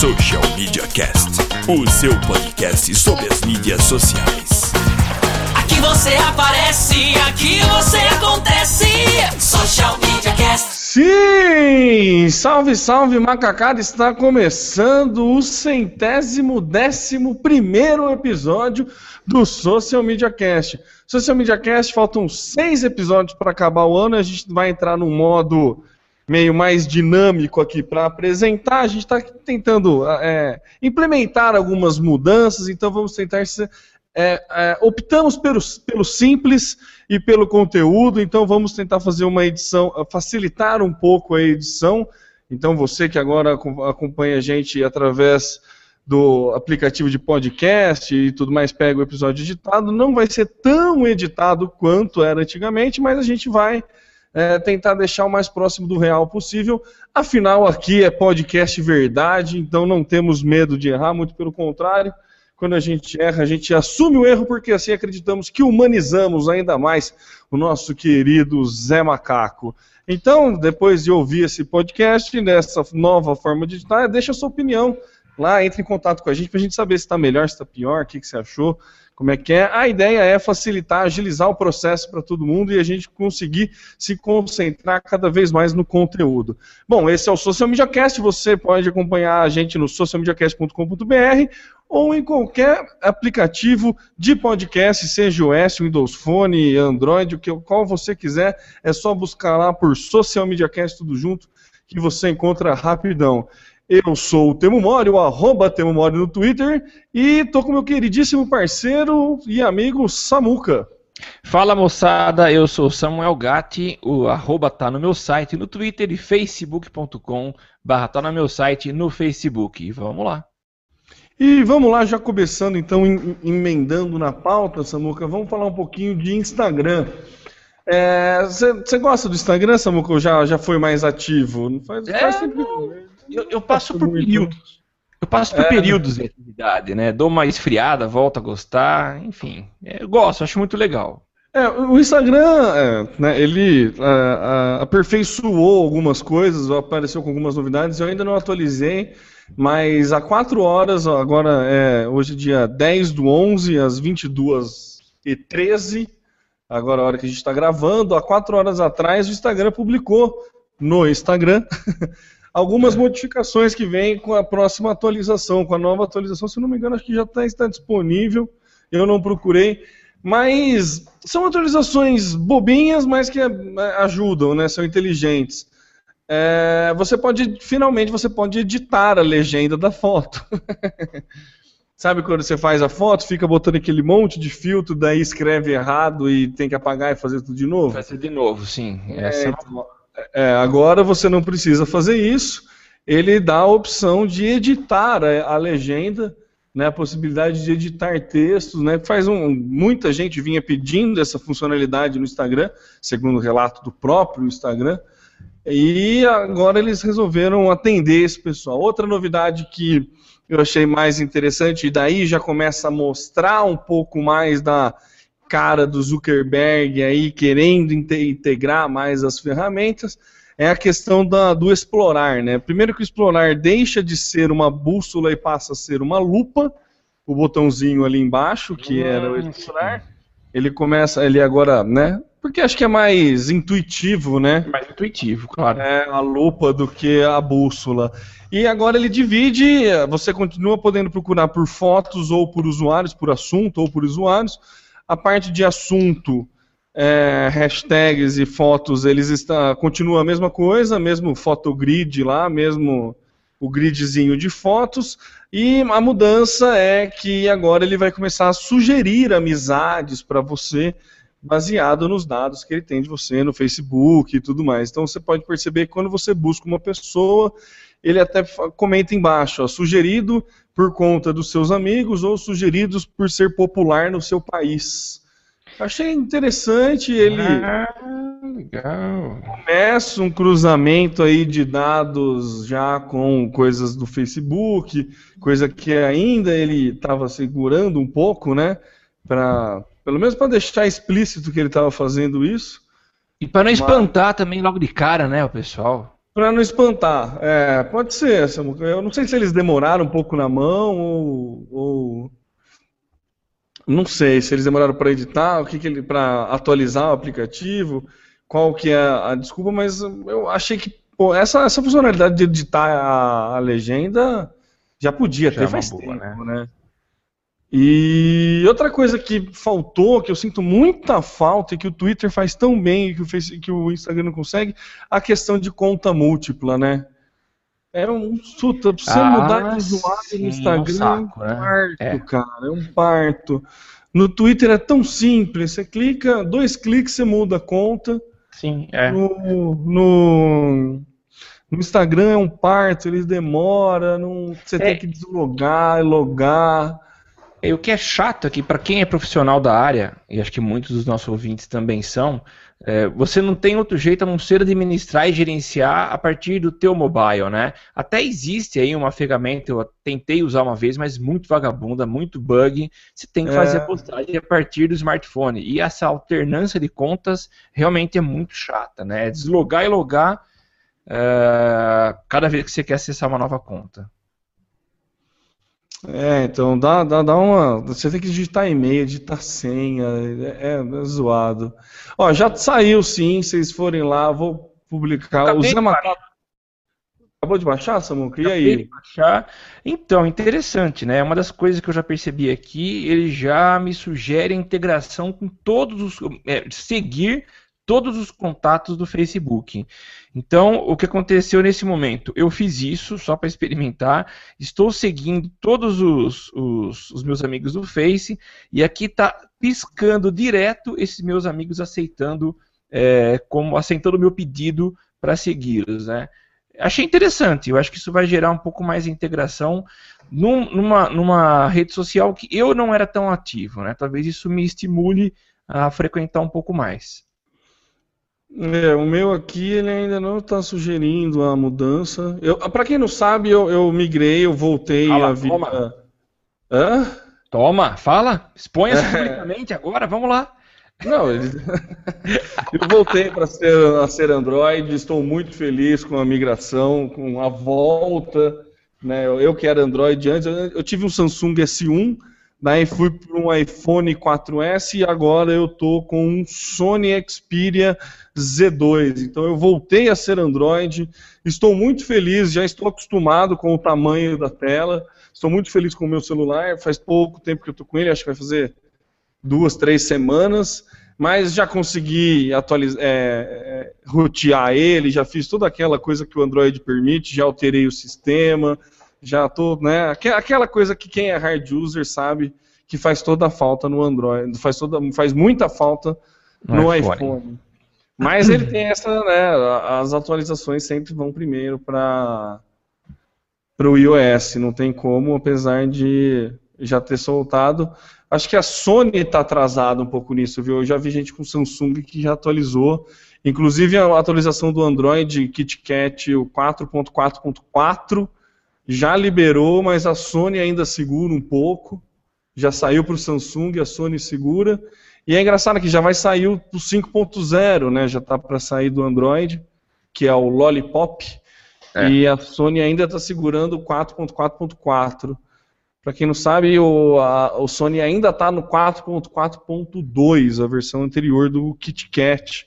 Social Media Cast, o seu podcast sobre as mídias sociais. Aqui você aparece, aqui você acontece. Social Media Cast. Sim! Salve, salve, macacada! Está começando o centésimo décimo primeiro episódio do Social Media Cast. Social Media Cast, faltam seis episódios para acabar o ano e a gente vai entrar num modo meio mais dinâmico aqui para apresentar. A gente está tentando é, implementar algumas mudanças, então vamos tentar ser, é, é, optamos pelo, pelo simples e pelo conteúdo, então vamos tentar fazer uma edição, facilitar um pouco a edição. Então você que agora acompanha a gente através do aplicativo de podcast e tudo mais, pega o episódio editado, não vai ser tão editado quanto era antigamente, mas a gente vai é, tentar deixar o mais próximo do real possível. Afinal, aqui é podcast verdade, então não temos medo de errar, muito pelo contrário. Quando a gente erra, a gente assume o erro, porque assim acreditamos que humanizamos ainda mais o nosso querido Zé Macaco. Então, depois de ouvir esse podcast, nessa nova forma de editar, deixa a sua opinião lá, entre em contato com a gente para a gente saber se está melhor, se está pior, o que, que você achou, como é que é. A ideia é facilitar, agilizar o processo para todo mundo e a gente conseguir se concentrar cada vez mais no conteúdo. Bom, esse é o Social Media Cast, você pode acompanhar a gente no socialmediacast.com.br ou em qualquer aplicativo de podcast, seja o S, Windows Phone, Android, o que qual você quiser, é só buscar lá por Social Media Cast tudo junto que você encontra rapidão. Eu sou o Temo Mori, o arroba Temo Mori no Twitter, e tô com meu queridíssimo parceiro e amigo Samuca. Fala moçada, eu sou Samuel Gatti, o arroba tá no meu site no Twitter e facebook.com barra tá no meu site no Facebook. E vamos lá. E vamos lá, já começando então, emendando na pauta, Samuca, vamos falar um pouquinho de Instagram. Você é, gosta do Instagram, Samuca, ou já, já foi mais ativo? Faz, é, faz tempo, não. Eu, eu passo por períodos. Eu passo por é. períodos de atividade, né? Dou uma esfriada, volto a gostar, enfim. Eu gosto, acho muito legal. É, o Instagram, é, né, ele é, aperfeiçoou algumas coisas, apareceu com algumas novidades, eu ainda não atualizei, mas há quatro horas, agora é hoje é dia 10 do 11, às 22 e 13 agora a hora que a gente está gravando, há quatro horas atrás o Instagram publicou no Instagram algumas é. modificações que vêm com a próxima atualização, com a nova atualização. Se não me engano, acho que já tá, está disponível. Eu não procurei. Mas são atualizações bobinhas, mas que é, ajudam, né? São inteligentes. É, você pode, finalmente, você pode editar a legenda da foto. Sabe quando você faz a foto, fica botando aquele monte de filtro, daí escreve errado e tem que apagar e fazer tudo de novo? Fazer de novo, sim. Essa é, é uma... É, agora você não precisa fazer isso. Ele dá a opção de editar a, a legenda, né, a possibilidade de editar textos, né, faz um, muita gente vinha pedindo essa funcionalidade no Instagram, segundo o relato do próprio Instagram, e agora eles resolveram atender esse pessoal. Outra novidade que eu achei mais interessante, e daí já começa a mostrar um pouco mais da cara do Zuckerberg aí querendo integrar mais as ferramentas é a questão da, do explorar, né? Primeiro que o explorar deixa de ser uma bússola e passa a ser uma lupa, o botãozinho ali embaixo que era o explorar, ele começa, ele agora, né? Porque acho que é mais intuitivo, né? Mais intuitivo, claro. É a lupa do que a bússola. E agora ele divide, você continua podendo procurar por fotos ou por usuários, por assunto ou por usuários a parte de assunto, é, hashtags e fotos, eles está, continua a mesma coisa, mesmo fotogrid lá, mesmo o gridzinho de fotos, e a mudança é que agora ele vai começar a sugerir amizades para você, baseado nos dados que ele tem de você no Facebook e tudo mais. Então você pode perceber que quando você busca uma pessoa, ele até comenta embaixo, ó, sugerido por conta dos seus amigos ou sugeridos por ser popular no seu país. Achei interessante ele Ah, legal. começa um cruzamento aí de dados já com coisas do Facebook, coisa que ainda ele estava segurando um pouco, né? Para pelo menos para deixar explícito que ele estava fazendo isso, E para não espantar também logo de cara, né, o pessoal. Para não espantar. É, pode ser. Eu não sei se eles demoraram um pouco na mão ou, ou- não sei se eles demoraram para editar, o que, que ele para atualizar o aplicativo, qual que é a desculpa, mas eu achei que pô, essa, essa funcionalidade de editar a, a legenda já podia Já ter é faz boa, tempo, né? E outra coisa que faltou, que eu sinto muita falta e que o Twitter faz tão bem e que o, Face, que o Instagram não consegue, a questão de conta múltipla, né? É um pra você Ah, mudar de usuário no Instagram saco, é né? um parto, É. cara, é um parto. No Twitter é tão simples, você clica, dois cliques você muda a conta. Sim, é. No, no, no Instagram é um parto, ele demora, não, você É. tem que deslogar, logar. E o que é chato aqui, para quem é profissional da área, e acho que muitos dos nossos ouvintes também são, é, você não tem outro jeito a não ser administrar e gerenciar a partir do teu mobile, né? Até existe aí uma ferramenta, eu tentei usar uma vez, mas muito vagabunda, muito bug. Você tem que fazer É. a postagem a partir do smartphone. E essa alternância de contas realmente é muito chata, né? É Deslogar e logar é, cada vez que você quer acessar uma nova conta. É, então dá, dá, dá uma. Você tem que digitar e-mail, digitar senha, é, é zoado. Ó, já saiu sim, se vocês forem lá, vou publicar. O Zé. Acabou de baixar, Samuca? E Acabei aí? de baixar. Então, interessante, né? Uma das coisas que eu já percebi aqui, ele já me sugere a integração com todos os. é, seguir todos os contatos do Facebook. Então, o que aconteceu nesse momento? Eu fiz isso só para experimentar. Estou seguindo todos os, os, os meus amigos do Face e aqui está piscando direto esses meus amigos aceitando é, como aceitando o meu pedido para segui-los, né? Achei interessante. Eu acho que isso vai gerar um pouco mais de integração num- numa, numa rede social que eu não era tão ativo, né? Talvez isso me estimule a frequentar um pouco mais. É, o meu aqui ele ainda não está sugerindo a mudança. Eu, para quem não sabe, eu, eu migrei, eu voltei Fala, a vida. toma. Hã? Toma, fala, exponha-se publicamente agora, vamos lá. Não, ele... eu voltei para ser, a ser Android, estou muito feliz com a migração, com a volta. Né? Eu, eu que era Android antes, eu, eu tive um Samsung S1, daí fui para um iPhone 4S e agora eu tô com um Sony Xperia Z2. Então eu voltei a ser Android, estou muito feliz, já estou acostumado com o tamanho da tela, estou muito feliz com o meu celular, faz pouco tempo que eu tô com ele, acho que vai fazer duas, três semanas, mas já consegui atualizar, é, é, rotear ele, já fiz toda aquela coisa que o Android permite, já alterei o sistema, já tô, né, aqu- aquela coisa que quem é hard user sabe que faz toda a falta no Android, faz, toda, faz muita falta no, No iPhone. iPhone. Mas ele tem essa, né, as atualizações sempre vão primeiro para o iOS, não tem como, apesar de já ter soltado. Acho que a Sony está atrasada um pouco nisso, viu? Eu já vi gente com Samsung que já atualizou. Inclusive a atualização do Android KitKat, o 4.4.4, já liberou, mas a Sony ainda segura um pouco. Já saiu para o Samsung, a Sony segura. E é engraçado que já vai sair o 5.0, né? Já está para sair do Android, que é o Lollipop. É. E a Sony ainda está segurando o 4.4.4. Para quem não sabe, o, a- o Sony ainda está no 4.4.2, a versão anterior do KitKat.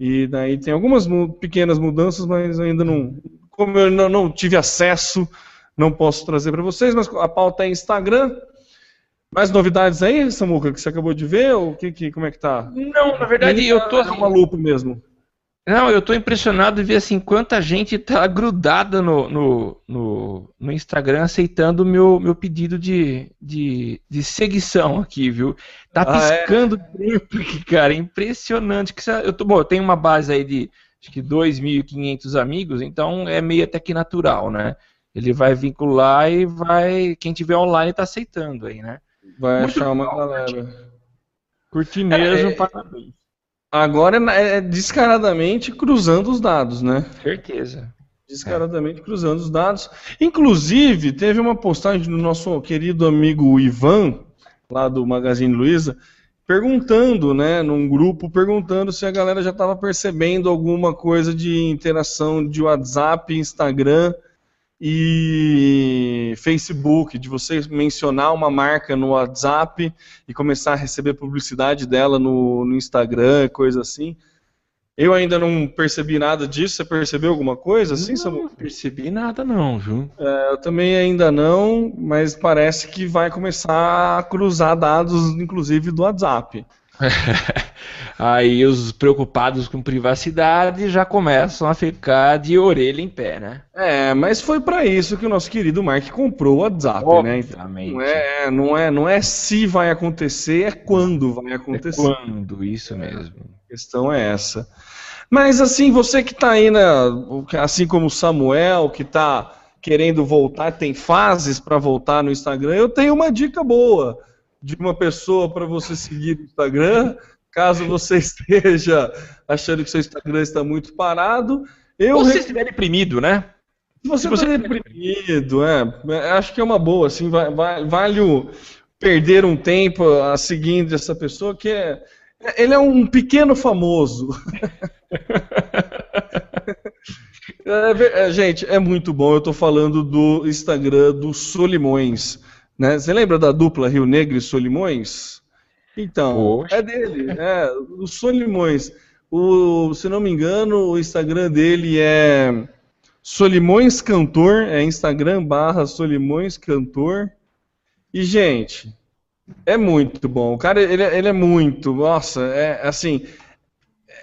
E daí tem algumas mu- pequenas mudanças, mas ainda não. Como eu não, não tive acesso, não posso trazer para vocês, mas a pauta é Instagram. Mais novidades aí, Samuca, que você acabou de ver? Ou que, que, como é que tá? Não, na verdade eu tô É lupa mesmo. Não, eu tô impressionado de ver assim quanta gente tá grudada no, no, no, no Instagram aceitando o meu, meu pedido de, de, de seguição aqui, viu? Tá Ah, é? piscando sempre, cara, é impressionante. Que eu, tô, bom, eu tenho uma base aí de acho que 2.500 amigos, então é meio até que natural, né? Ele vai vincular e vai. Quem tiver online tá aceitando aí, né? Vai Muito achar uma legal, galera. Curti mesmo, É, é- parabéns. Agora é, é descaradamente cruzando os dados, né? Certeza. Descaradamente cruzando os dados. Inclusive, teve uma postagem do nosso querido amigo Ivan, lá do Magazine Luiza, perguntando, né, num grupo, perguntando se a galera já estava percebendo alguma coisa de interação de WhatsApp, Instagram e Facebook, de você mencionar uma marca no WhatsApp e começar a receber publicidade dela no, no Instagram, coisa assim. Eu ainda não percebi nada disso. Você percebeu alguma coisa assim, Samu? não percebi nada não, viu? É, eu também ainda não, mas parece que vai começar a cruzar dados, inclusive do WhatsApp. Aí os preocupados com privacidade já começam a ficar de orelha em pé, né? É, mas foi para isso que o nosso querido Mark comprou o WhatsApp, né? Então, Obviamente. não é, não é, não é se vai acontecer, é quando vai É acontecer. quando, isso mesmo. A questão é essa. Mas assim, você que está aí, né, assim como o Samuel, que está querendo voltar, tem fases para voltar no Instagram, eu tenho uma dica boa de uma pessoa para você seguir no Instagram, caso você esteja achando que seu Instagram está muito parado. Eu Ou se re- estiver deprimido, né? se você se você está deprimido, é, é, acho que é uma boa, assim, vai- vai- vale perder um tempo a seguindo essa pessoa que é, ele é um pequeno famoso. É é, gente, é muito bom. Eu tô falando do Instagram do Solimões. Né? Você lembra da dupla Rio Negro e Solimões? Então, Poxa. é dele, é, o Solimões. O, se não me engano, o Instagram dele é Solimões Cantor, é Instagram barra Solimões Cantor. E, gente, é muito bom. O cara, ele, é- ele é muito, nossa, é assim,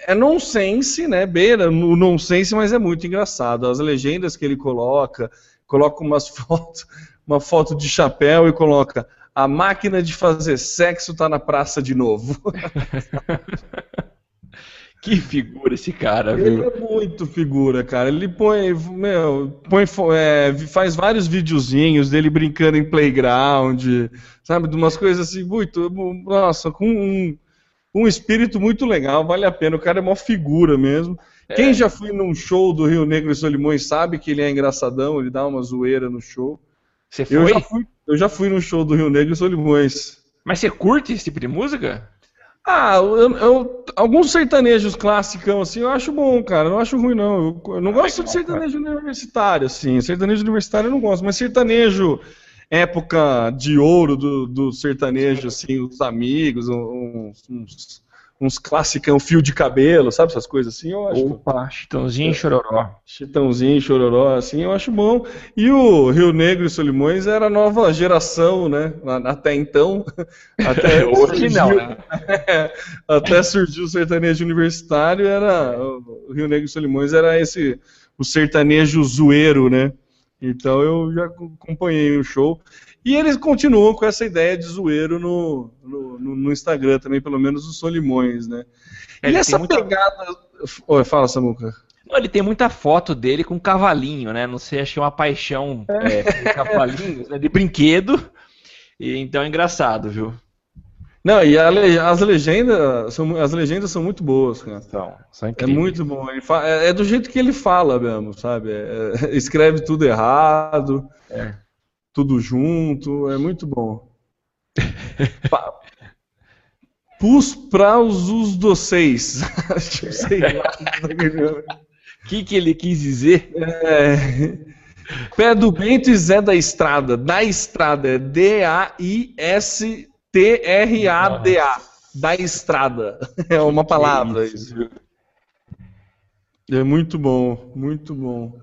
é nonsense, né? Beira o nonsense, mas é muito engraçado. As legendas que ele coloca, coloca umas fotos, uma foto de chapéu e coloca a máquina de fazer sexo tá na praça de novo. Que figura esse cara, Ele viu? é muito figura, cara. Ele põe, meu, põe, é, faz vários videozinhos dele brincando em playground, sabe? De umas coisas assim, muito, nossa, com um, um espírito muito legal, vale a pena. O cara é uma figura mesmo. Quem já foi num show do Rio Negro e Solimões sabe que ele é engraçadão, ele dá uma zoeira no show. Você foi? Eu já fui, eu já fui num show do Rio Negro e Solimões. Mas você curte esse tipo de música? Ah, eu, eu- alguns sertanejos classicão, assim, eu acho bom, cara. Não acho ruim, não. Eu, eu não gosto de sertanejo universitário, assim. Sertanejo universitário eu não gosto, mas sertanejo, época de ouro do, do sertanejo, assim, os amigos, uns, uns, uns classicão, fio de cabelo, sabe essas coisas assim? Eu acho. Opa, Chitãozinho e Chororó. Chitãozinho, Chororó, assim, eu acho bom. E o Rio Negro e Solimões era a nova geração, né? Até então. Até Hoje não, surgiu- né? Até surgiu o sertanejo universitário, era o Rio Negro e Solimões era esse o sertanejo zoeiro, né? Então eu já acompanhei o show. E eles continuam com essa ideia de zoeiro no, no, no- Instagram também, pelo menos os Solimões, né? É, e ele essa tem muita- pegada. Oi, fala, Samuca. Não, ele tem muita foto dele com cavalinho, né? Não sei, achei uma paixão é, por cavalinhos, né? De brinquedo. E, então é engraçado, viu? Não, e a as legendas são, as legendas são muito boas, cara. Então, são É incríveis. muito bom. Ele fa- é, é do jeito que ele fala mesmo, sabe? É- é- escreve tudo errado, É. tudo junto, é muito bom. Pus para os doceis. Sei lá. O que, que ele quis dizer? É. Pé do Bento e Zé da Estrada. Da Estrada. é D-A-I-S-T-R-A-D-A. Da Estrada. É uma palavra isso. viu? É muito bom, muito bom.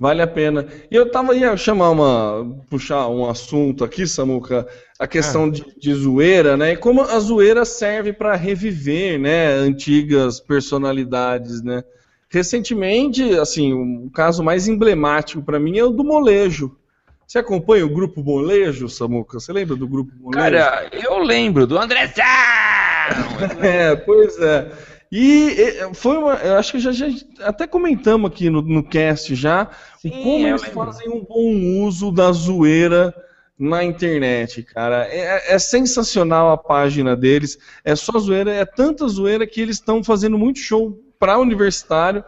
Vale a pena. E eu tava ia chamar uma. puxar um assunto aqui, Samuca, a questão de, de zoeira, né? E como a zoeira serve para reviver, né, antigas personalidades, né? Recentemente, assim, o caso mais emblemático para mim é o do molejo. Você acompanha o grupo Molejo, Samuca? Você lembra do grupo Molejo? Cara, eu lembro do André É, pois é. E foi uma. Eu acho que já, já até comentamos aqui no, no cast já Sim, como eu eles lembro. fazem um bom uso da zoeira na internet, cara. É, é sensacional a página deles. É só zoeira, é tanta zoeira que eles estão fazendo muito show para universitário.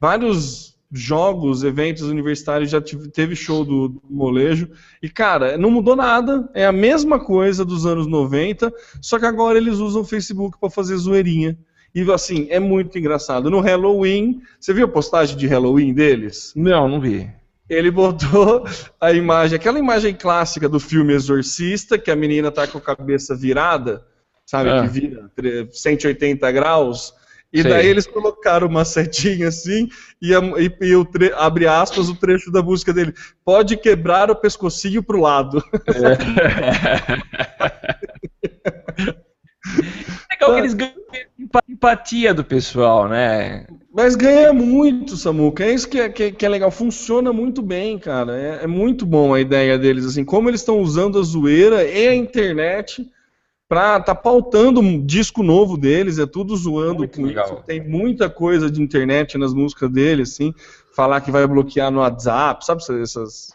Vários jogos, eventos universitários já tive- teve show do, do molejo. E, cara, não mudou nada. É a mesma coisa dos anos 90, só que agora eles usam o Facebook para fazer zoeirinha. E assim, é muito engraçado. No Halloween, você viu a postagem de Halloween deles? Não, não vi. Ele botou a imagem, aquela imagem clássica do filme Exorcista, que a menina tá com a cabeça virada, sabe, Ah. que vira tre- 180 graus. E Sei. daí eles colocaram uma setinha assim, e, a- e- e o tre- abre aspas o trecho da música dele. Pode quebrar o pescocinho pro lado. Legal que eles ganham empa- empatia do pessoal, né? Mas ganha muito, Samuca. É isso que é, que é- que é legal. Funciona muito bem, cara. É, é muito bom a ideia deles. Assim, como eles estão usando a zoeira e a internet pra tá pautando um disco novo deles. É tudo zoando Muito com legal. isso. Tem muita coisa de internet nas músicas deles, assim. Falar que vai bloquear no WhatsApp, sabe? Essas,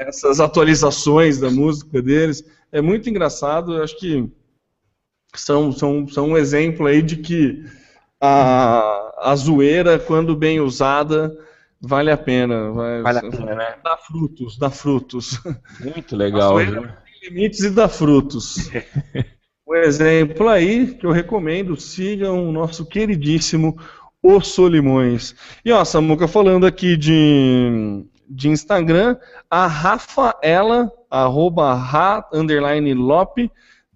essas atualizações da música deles. É muito engraçado. Eu acho que são, são, são um exemplo aí de que a, a zoeira, quando bem usada, vale a pena. Vai, Vale a pena, né? Dá frutos, dá frutos. Muito legal, A zoeira tem limites e dá frutos. Um exemplo aí que eu recomendo, sigam o nosso queridíssimo O Solimões. E ó, Samuca, falando aqui de, de Instagram, a Rafaela, arroba ra, underline lope,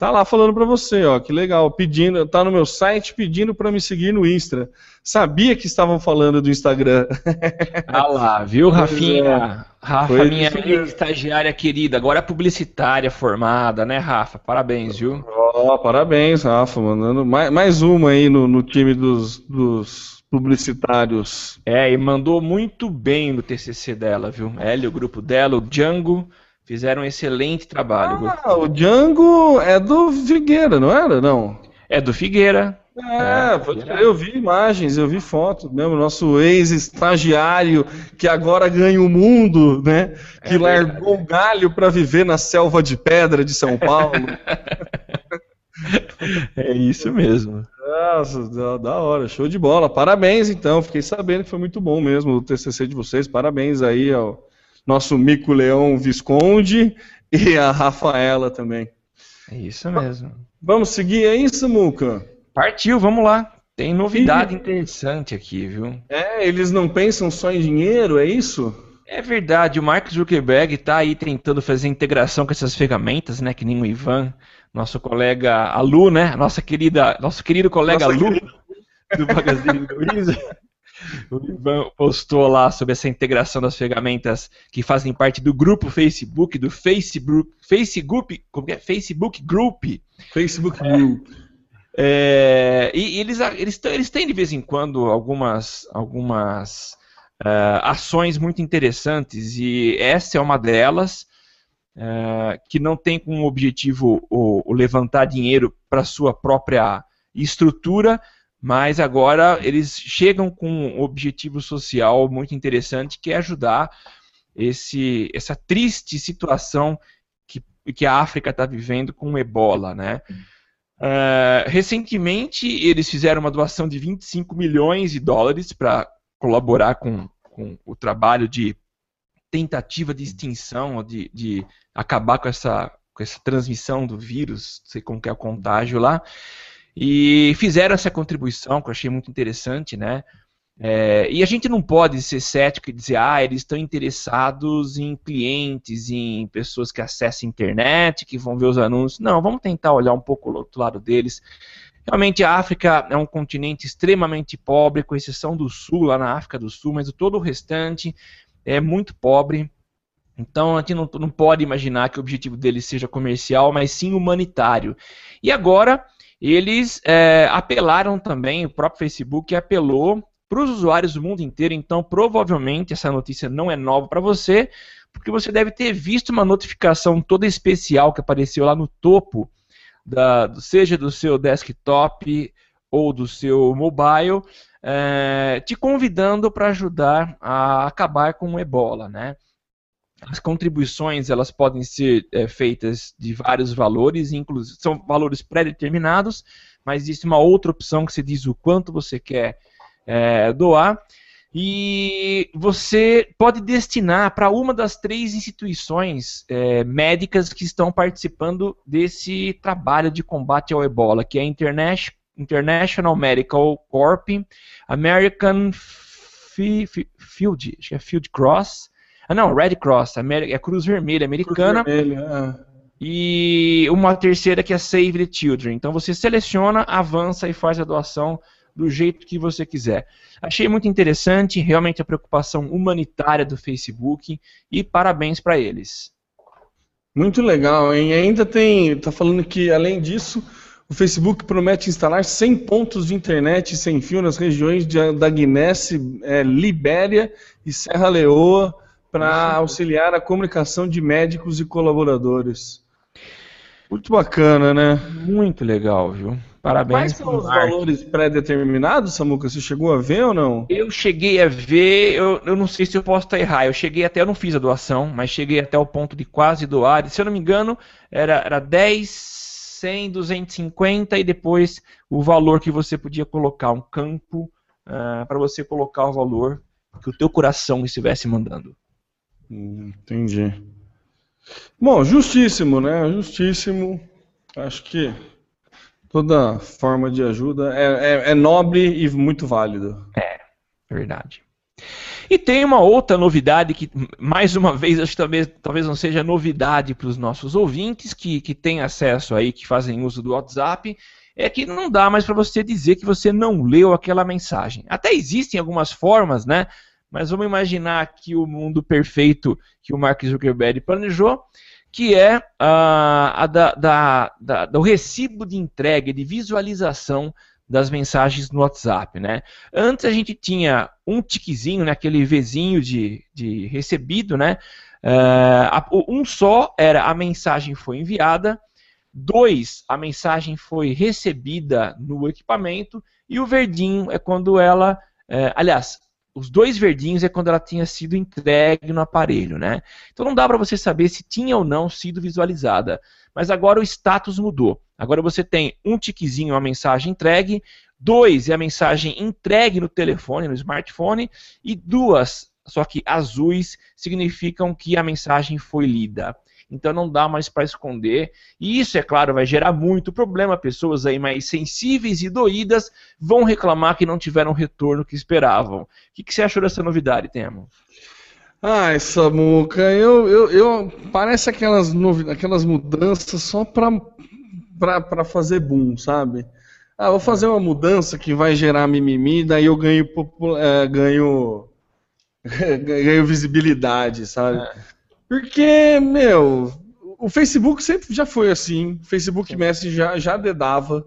tá lá falando pra você, ó, que legal, pedindo, tá no meu site pedindo pra me seguir no Insta. Sabia que estavam falando do Instagram. Ah lá, viu, Rafinha? Rafa, Pois minha estagiária querida, agora é publicitária formada, né, Rafa? Parabéns, viu? Ó, parabéns, Rafa, mandando mais, mais uma aí no, no time dos, dos publicitários. É, e mandou muito bem no TCC dela, viu? Ela e o grupo dela, o Django, fizeram um excelente trabalho. Ah, o Django é do Figueira, não era? Não. É do Figueira. É, É, eu vi imagens, eu vi fotos mesmo, nosso ex-estagiário que agora ganha o mundo, né? Que É largou o galho para viver na selva de pedra de São Paulo. É isso mesmo. Nossa, da, da hora, show de bola. Parabéns, então. Fiquei sabendo que foi muito bom mesmo o TCC de vocês. Parabéns aí ao nosso Mico Leão Visconde e a Rafaela também. É isso mesmo. Vamos seguir aí, Samuca? Partiu, vamos lá. Tem novidade interessante aqui, viu? É, eles não pensam só em dinheiro, é isso? É verdade, o Mark Zuckerberg está aí tentando fazer integração com essas ferramentas, né? Que nem o Ivan, nosso colega a Lu, né? Nossa querida, nosso querido colega Nossa Lu do Magazine Luiza. O Ivan postou lá sobre essa integração das ferramentas que fazem parte do grupo Facebook, do Facebook, Facebook, como é? Facebook Group. Facebook Group. É, e, e eles, eles, eles têm de vez em quando algumas, algumas ah, ações muito interessantes e essa é uma delas ah, que não tem como objetivo o, o levantar dinheiro para sua própria estrutura, mas agora eles chegam com um objetivo social muito interessante que é ajudar esse, essa triste situação que, que a África está vivendo com o Ebola, né? Uh, recentemente, eles fizeram uma doação de 25 milhões de dólares para colaborar com, com o trabalho de tentativa de extinção, de, de acabar com essa, com essa transmissão do vírus, sei como que é o contágio lá. E fizeram essa contribuição, que eu achei muito interessante, né? É, e a gente não pode ser cético e dizer, ah, eles estão interessados em clientes, em pessoas que acessam a internet, que vão ver os anúncios. Não, vamos tentar olhar um pouco o outro lado deles. Realmente a África é um continente extremamente pobre, com exceção do sul, lá na África do Sul, mas todo o restante é muito pobre. Então a gente não, não pode imaginar que o objetivo deles seja comercial, mas sim humanitário. E agora eles é, apelaram também, o próprio Facebook apelou para os usuários do mundo inteiro. Então, provavelmente essa notícia não é nova para você, porque você deve ter visto uma notificação toda especial que apareceu lá no topo, da, seja do seu desktop ou do seu mobile, é, te convidando para ajudar a acabar com o ebola, né? As contribuições elas podem ser é, feitas de vários valores, inclusive são valores pré-determinados, mas existe uma outra opção que você diz o quanto você quer é, doar. E você pode destinar para uma das três instituições é, médicas que estão participando desse trabalho de combate ao ebola, que é a International Medical Corp, American Field, acho que é Field Cross, ah não, Red Cross, é a Cruz Vermelha americana. Cruz Vermelha, é. E uma terceira que é Save the Children. Então você seleciona, avança e faz a doação do jeito que você quiser. Achei muito interessante, realmente a preocupação humanitária do Facebook e parabéns para eles. Muito legal, hein? Ainda tem, tá falando que além disso, o Facebook promete instalar 100 pontos de internet sem fio nas regiões de, da Guiné, é, Libéria e Serra Leoa para auxiliar a comunicação de médicos e colaboradores. Muito bacana, né? Muito legal, viu? Parabéns. Quais são os valores pré-determinados, Samuca? Você chegou a ver ou não? Eu cheguei a ver, eu, eu não sei se eu posso estar errado. Eu cheguei até, eu não fiz a doação, mas cheguei até o ponto de quase doar. Se eu não me engano, era, era 10, 100, 250 e depois o valor que você podia colocar, um campo uh, ah, para você colocar o valor que o teu coração estivesse mandando. Entendi. Bom, justíssimo, né? Justíssimo. Acho que Toda forma de ajuda é, é, é nobre e muito válido. É, verdade. E tem uma outra novidade que, mais uma vez, acho que talvez, talvez não seja novidade para os nossos ouvintes que, que têm acesso aí, que fazem uso do WhatsApp, é que não dá mais para você dizer que você não leu aquela mensagem. Até existem algumas formas, né? Mas vamos imaginar que o mundo perfeito que o Mark Zuckerberg planejou que é a, a da, da, da, do recibo de entrega, de visualização das mensagens no WhatsApp, né? Antes a gente tinha um tiquezinho, né, aquele Vzinho de, de recebido, né? Uh, um só era a mensagem foi enviada, dois, a mensagem foi recebida no equipamento, e o verdinho é quando ela, uh, aliás, os dois verdinhos é quando ela tinha sido entregue no aparelho, né? Então não dá para você saber se tinha ou não sido visualizada. Mas agora o status mudou. Agora você tem um tiquezinho, a mensagem entregue, dois é a mensagem entregue no telefone, no smartphone, e duas, só que azuis, significam que a mensagem foi lida então não dá mais para esconder. E isso, é claro, vai gerar muito problema. Pessoas aí mais sensíveis e doídas vão reclamar que não tiveram o retorno que esperavam. O que, que você achou dessa novidade, Temo? Ai, Samuca, eu, eu, eu parece aquelas, novi... aquelas mudanças só para fazer boom, sabe? Ah, vou fazer uma mudança que vai gerar mimimi, daí eu ganho, é, ganho, ganho visibilidade, sabe? É. Porque, meu, o Facebook sempre já foi assim. O Facebook Sim. Messenger já, já dedava,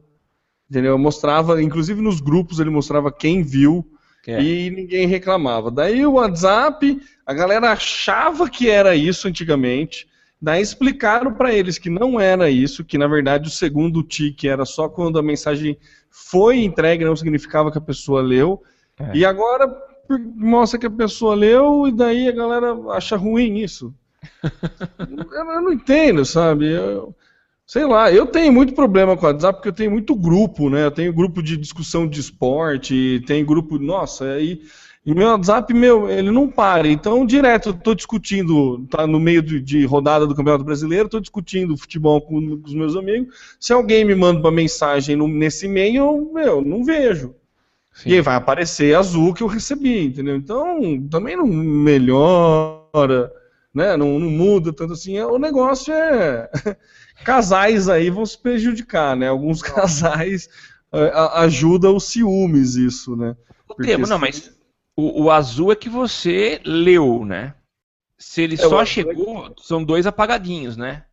entendeu? Mostrava, inclusive nos grupos ele mostrava quem viu é. e ninguém reclamava. Daí o WhatsApp, a galera achava que era isso antigamente. Daí explicaram para eles que não era isso, que na verdade o segundo tique era só quando a mensagem foi entregue, não significava que a pessoa leu. É. E agora mostra que a pessoa leu e daí a galera acha ruim isso eu, eu, não entendo, sabe? Eu, sei lá, eu tenho muito problema com o WhatsApp porque eu tenho muito grupo, né? Eu tenho grupo de discussão de esporte, tem grupo. Nossa, aí. E meu WhatsApp, meu, ele não para. Então, direto, eu tô discutindo, tá no meio de, de rodada do Campeonato Brasileiro, tô discutindo futebol com, com, os meus amigos. Se alguém me manda uma mensagem no, nesse e-mail, eu, não vejo. Sim. E aí vai aparecer azul que eu recebi, entendeu? Então, também não melhora né? Não, não muda tanto assim. O negócio é casais aí vão se prejudicar, né? Alguns casais uh, ajuda os ciúmes isso, né? O termo, não, mas o, o, azul é que você leu, né? Se ele é, só chegou, são dois apagadinhos, né?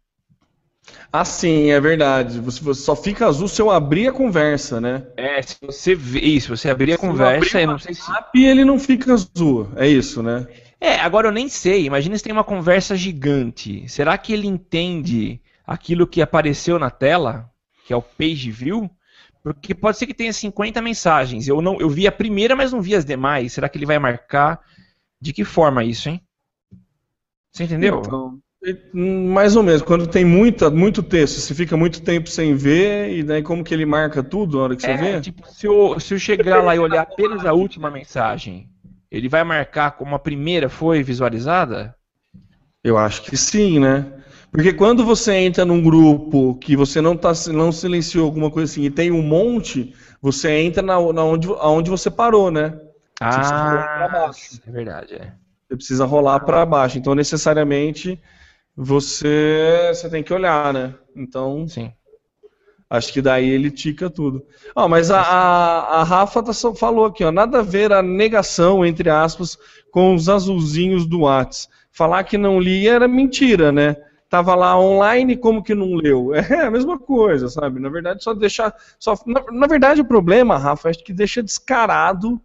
Ah, sim, é verdade. Você, você, só fica azul se eu abrir a conversa, né? É, se você vê isso, você abrir a conversa, eu não sei se. Ele não fica azul, é isso, né? É, agora eu nem sei. Imagina se tem uma conversa gigante. Será que ele entende aquilo que apareceu na tela, que é o page view? Porque pode ser que tenha 50 mensagens. Eu não, eu vi a primeira, mas não vi as demais. Será que ele vai marcar? De que forma isso, hein? Você entendeu? Então, mais ou menos. Quando tem muita, muito texto, você fica muito tempo sem ver, e daí como que ele marca tudo na hora que você É, vê? tipo, se eu, se eu chegar lá e olhar apenas a última mensagem, ele vai marcar como a primeira foi visualizada? Eu acho que sim, né? Porque quando você entra num grupo que você não, tá, não silenciou alguma coisa assim e tem um monte, você entra na, na onde, aonde você parou, né? Ah, baixo. é verdade, é. Você precisa rolar para baixo. Então, necessariamente, você, você tem que olhar, né? Então, Sim. Acho que daí ele tica tudo. Ah, mas a, a, a Rafa tá falou aqui, ó, nada a ver a negação, entre aspas, com os azulzinhos do Whats. Falar que não lia era mentira, né? Tava lá online, como que não leu? É a mesma coisa, sabe? Na verdade, só deixar. Só, na, na verdade, o problema, Rafa, acho que deixa descarado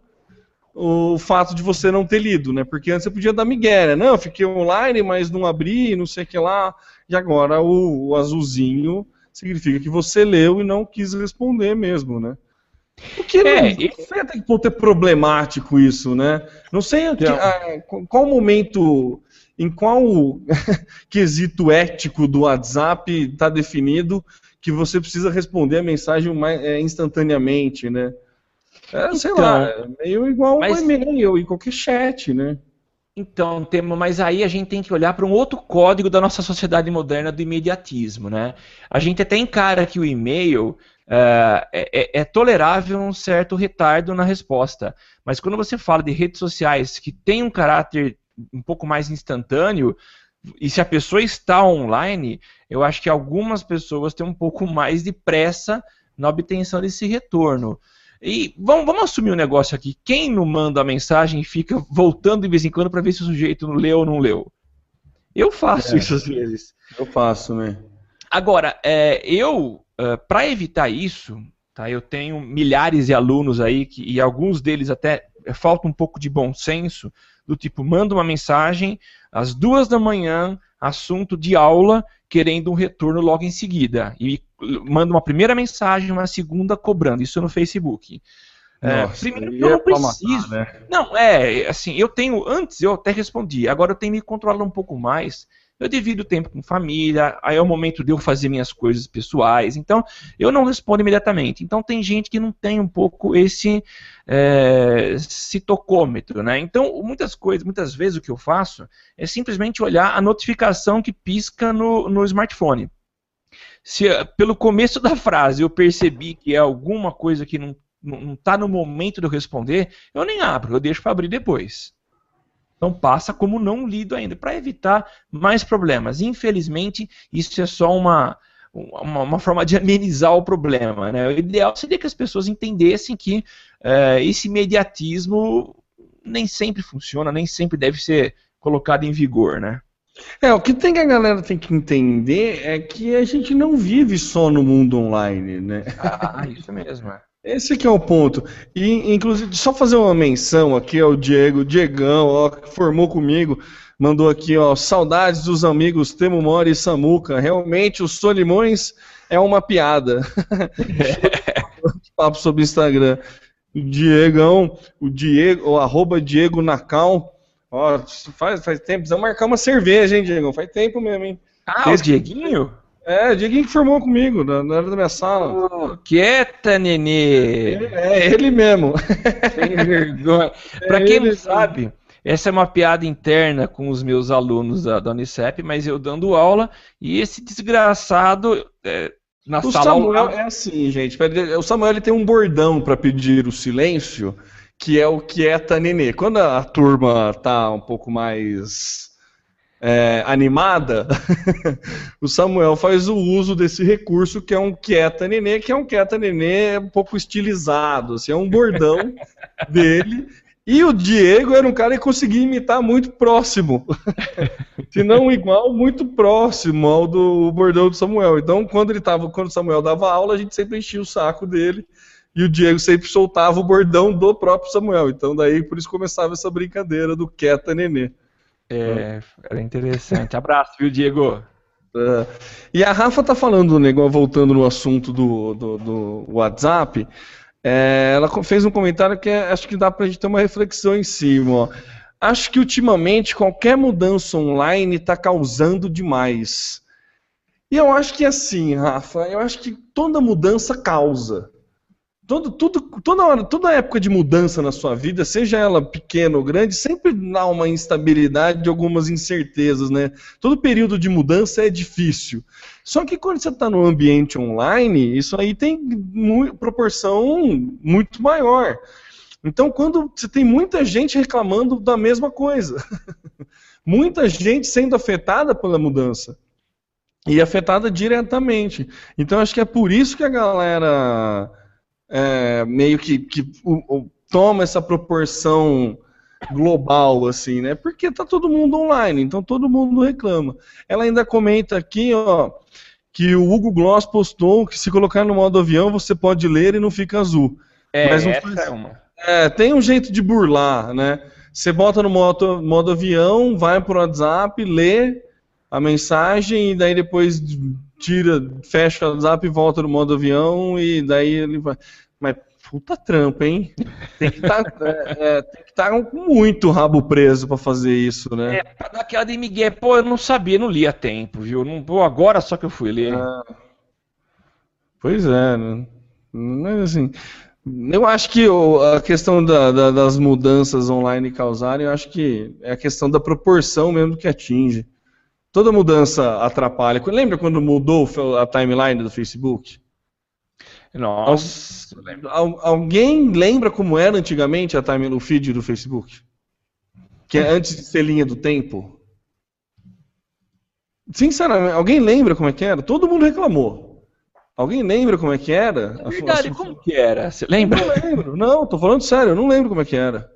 o fato de você não ter lido, né? Porque antes você podia dar migué, né? Não, fiquei online, mas não abri, não sei o que lá. E agora o, o azulzinho significa que você leu e não quis responder mesmo, né? O que não, É, não sei até que ponto é problemático isso, né? Não sei que- Então. ah, qual- momento, em qual quesito ético do WhatsApp está definido que você precisa responder a mensagem mais, é, instantaneamente, né? É, sei Então, lá, é meio igual mas- um e-mail e qualquer chat, né? Então, Temo, mas aí a gente tem que olhar para um outro código da nossa sociedade moderna do imediatismo, né? A gente até encara que o e-mail é, é- é tolerável um certo retardo na resposta, mas quando você fala de redes sociais que tem um caráter um pouco mais instantâneo, e se a pessoa está online, eu acho que algumas pessoas têm um pouco mais de pressa na obtenção desse retorno. E vamos, vamos assumir um negócio aqui. Quem não manda a mensagem fica voltando de vez em quando para ver se o sujeito não leu ou não leu? Eu faço É. isso às vezes. Eu faço, né? Agora, é, eu, para evitar isso, tá, eu tenho milhares de alunos aí, que, e alguns deles até é, falta um pouco de bom senso, do tipo, manda uma mensagem às duas da manhã, assunto de aula, querendo um retorno logo em seguida. E manda uma primeira mensagem, uma segunda cobrando, isso no Facebook. É, Nossa, primeiro aí que eu não é pra matar, preciso. né? Não, é, assim, eu tenho, antes eu até respondi, agora eu tenho me controlado um pouco mais. Eu divido o tempo com família, aí é o momento de eu fazer minhas coisas pessoais, então eu não respondo imediatamente. Então tem gente que não tem um pouco esse é, citocômetro, né? Então muitas coisas, muitas vezes o que eu faço é simplesmente olhar a notificação que pisca no, no smartphone. Se pelo começo da frase eu percebi que é alguma coisa que não não está no momento de eu responder, eu nem abro, eu deixo para abrir depois. Então passa como não lido ainda, para evitar mais problemas. Infelizmente, isso é só uma, uma, uma forma de amenizar o problema. Né? O ideal seria que as pessoas entendessem que eh, esse imediatismo nem sempre funciona, nem sempre deve ser colocado em vigor. Né? É, o que tem que a galera tem que entender é que a gente não vive só no mundo online, né? Ah, isso mesmo. É. Esse que é o ponto. E, inclusive, só fazer uma menção aqui ao Diego, Diegão, ó, que formou comigo, mandou aqui, ó, saudades dos amigos Temo Mori e Samuca. Realmente, o Solimões é uma piada. Papo sobre Instagram. O Diegão, o Diego, o arroba Diego Nacal. Ó, faz, faz tempo, precisamos marcar uma cerveja, hein, Diego? Faz tempo mesmo, hein? Ah, Esse- o Dieguinho? É, o Dieguinho que formou comigo, na, na hora da minha sala. Oh, quieta, nenê! É, ele mesmo. Sem vergonha. Pra É quem ele, não sabe, essa é uma piada interna com os meus alunos da, da Unicep, mas eu dando aula e esse desgraçado é, na O sala Samuel é assim, gente. O Samuel ele tem um bordão para pedir o silêncio, que é o quieta nenê. Quando a turma tá um pouco mais é, animada, o Samuel faz o uso desse recurso que é um quieta nenê, que é um quieta nenê um pouco estilizado, assim, é um bordão dele. E o Diego era um cara que conseguia imitar muito próximo. Se não igual, muito próximo ao do bordão do Samuel. Então, quando ele tava, quando o Samuel dava aula, a gente sempre enchia o saco dele. E o Diego sempre soltava o bordão do próprio Samuel. Então, daí, por isso começava essa brincadeira do quieta nenê. É, era interessante. Abraço, viu, Diego? Uh, e a Rafa tá falando, negócio, voltando no assunto do, do, do WhatsApp, é, ela fez um comentário que é, acho que dá pra gente ter uma reflexão em cima. Acho que ultimamente qualquer mudança online está causando demais. E eu acho que é assim, Rafa, eu acho que toda mudança causa. Todo, tudo, toda, hora, toda época de mudança na sua vida, seja ela pequena ou grande, sempre dá uma instabilidade de algumas incertezas, né? Todo período de mudança é difícil. Só que quando você está no ambiente online, isso aí tem proporção muito maior. Então, quando você tem muita gente reclamando da mesma coisa, muita gente sendo afetada pela mudança e afetada diretamente. Então, acho que é por isso que a galera é, meio que, que o, o, toma essa proporção global, assim, né? Porque tá todo mundo online, então todo mundo reclama. Ela ainda comenta aqui, ó, que o Hugo Gloss postou que se colocar no modo avião você pode ler e não fica azul. É, Mas não faz... é uma. É, tem um jeito de burlar, né? Você bota no modo, modo avião, vai pro WhatsApp, lê a mensagem e daí depois tira, fecha o WhatsApp e volta no modo avião e daí ele vai. Mas puta trampa, hein? Tem que tá, é, é estar tá com muito rabo preso para fazer isso, né? É, pra dar aquela de Miguel, pô, eu não sabia, não li a tempo, viu? Não, pô, agora só que eu fui ler. Ah, pois é, né? Mas assim, eu acho que a questão da, da, das mudanças online causarem, eu acho que é a questão da proporção mesmo que atinge. Toda mudança atrapalha. Lembra quando mudou a timeline do Facebook? Nossa. Al, alguém lembra como era antigamente a timeline, o feed do Facebook? Que é antes de ser linha do tempo? Sinceramente, alguém lembra como é que era? Todo mundo reclamou. Alguém lembra como é que era? É verdade, como que era? Você lembra? Não lembro. Não, tô falando sério, eu não lembro como é que era.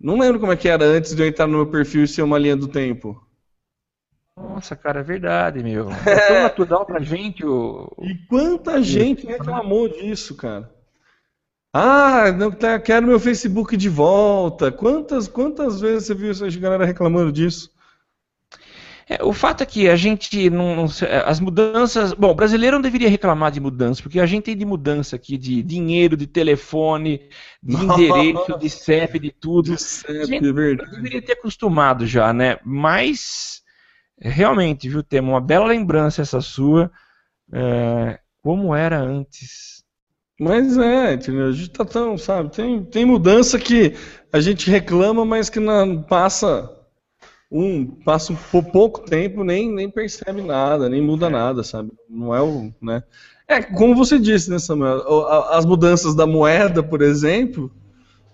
Não lembro como é que era antes de eu entrar no meu perfil e ser uma linha do tempo. Nossa, cara, é verdade, meu. É tão natural pra gente o. E quanta gente reclamou disso, cara. Ah, não, tá, quero meu Facebook de volta. Quantas, quantas vezes você viu essa galera reclamando disso? É, o fato é que a gente não, não, As mudanças. Bom, o brasileiro não deveria reclamar de mudança, porque a gente tem de mudança aqui de dinheiro, de telefone, de endereço, de CEP, de tudo. De CEP, a gente é verdade. deveria ter acostumado já, né? Mas realmente, viu, Temo, uma bela lembrança essa sua. É, como era antes. Mas é, entendeu? A gente tá tão, sabe? Tem, tem mudança que a gente reclama, mas que não passa um passa um pouco tempo, nem, nem percebe nada, nem muda é. nada, sabe? Não é o, né? É, como você disse, né, Samuel? As mudanças da moeda, por exemplo,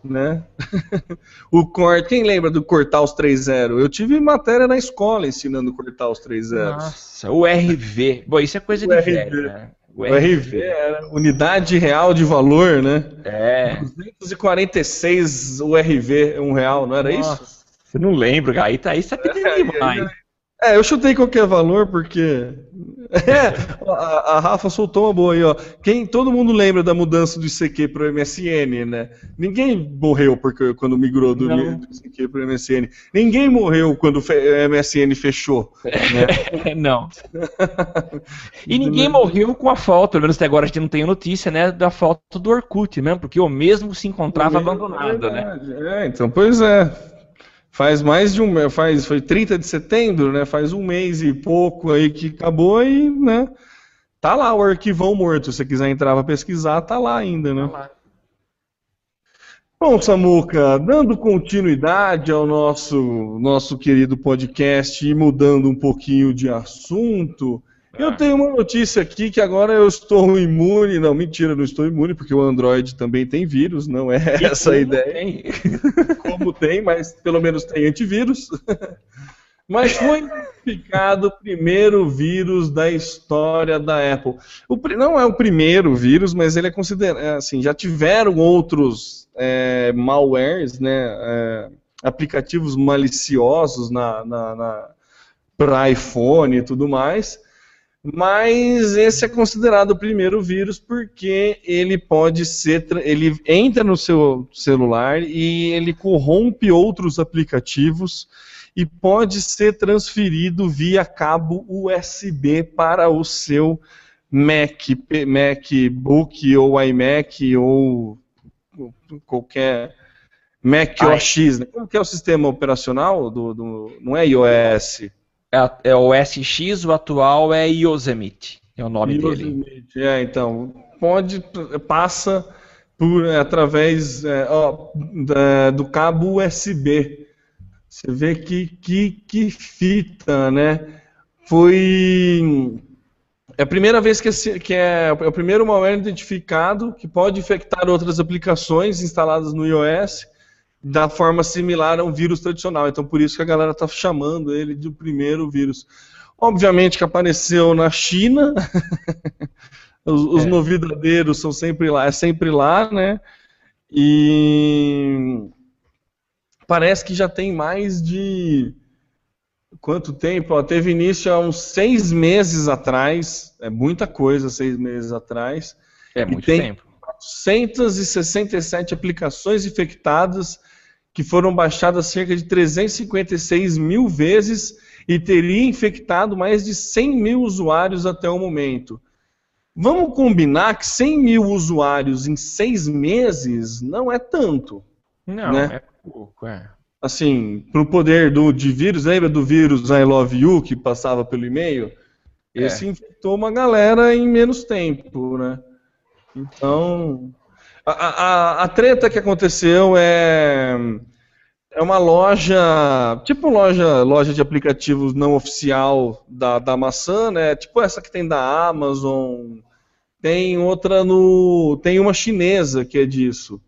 né? o corte, quem lembra do cortar os 3-0? Eu tive matéria na escola ensinando a cortar os 3-0. Nossa, o RV. Bom, isso é coisa o de RV. velho, né? O, o RV, RV era unidade real de valor, né? É. 246 o RV, um real, não era Nossa. isso? Você não lembra, aí tá aí você é, demais. É, eu chutei qualquer valor porque. É, a, a, Rafa soltou uma boa aí, ó. Quem, todo mundo lembra da mudança do ICQ para o MSN, né? Ninguém morreu porque quando migrou do, do ICQ para o MSN. Ninguém morreu quando o MSN fechou. Né? não. e ninguém morreu com a falta, pelo menos até agora a gente não tem notícia, né? Da falta do Orkut, mesmo, porque o mesmo se encontrava abandonado, né? É, então, pois é. Faz mais de um faz foi 30 de setembro, né? Faz um mês e pouco aí que acabou e, né? Tá lá o arquivão morto. Se você quiser entrar para pesquisar, tá lá ainda, né? Tá lá. Bom, Samuca, dando continuidade ao nosso nosso querido podcast e mudando um pouquinho de assunto, eu tenho uma notícia aqui que agora eu estou imune. Não, mentira, não estou imune, porque o Android também tem vírus, não é e essa a ideia. Tem. Como tem, mas pelo menos tem antivírus. Mas foi identificado o primeiro vírus da história da Apple. O, não é o primeiro vírus, mas ele é considerado. É, assim, já tiveram outros é, malwares, né, é, aplicativos maliciosos na, na, na para iPhone e tudo mais. Mas esse é considerado o primeiro vírus porque ele pode ser. Ele entra no seu celular e ele corrompe outros aplicativos e pode ser transferido via cabo USB para o seu Mac, MacBook ou iMac ou qualquer Mac OS. Né? Como que é o sistema operacional do, do não é iOS? É, é o OS X, o atual é Yosemite, é o nome Yosemite, dele. É, então pode passa por através é, ó, da, do cabo USB. Você vê que, que, que fita, né? Foi é a primeira vez que, esse, que é, é, o primeiro malware identificado que pode infectar outras aplicações instaladas no iOS da forma similar a um vírus tradicional. Então, por isso que a galera está chamando ele de o primeiro vírus. Obviamente que apareceu na China. os, os é. novidadeiros são sempre lá, é sempre lá, né? E parece que já tem mais de quanto tempo? Ó, teve início há uns seis meses atrás, é muita coisa, seis meses atrás. É muito tem tempo. 467 aplicações infectadas que foram baixadas cerca de 356 mil vezes e teria infectado mais de 100 mil usuários até o momento. Vamos combinar que 100 mil usuários em seis meses não é tanto. Não, né? é pouco, é assim, pro poder do, de vírus, lembra do vírus I Love You que passava pelo e-mail? É. Esse infectou uma galera em menos tempo, né? Então, a, a, treta que aconteceu é é uma loja, tipo loja, loja de aplicativos não oficial da, da maçã, né? Tipo essa que tem da Amazon. Tem outra no, tem uma chinesa que é disso.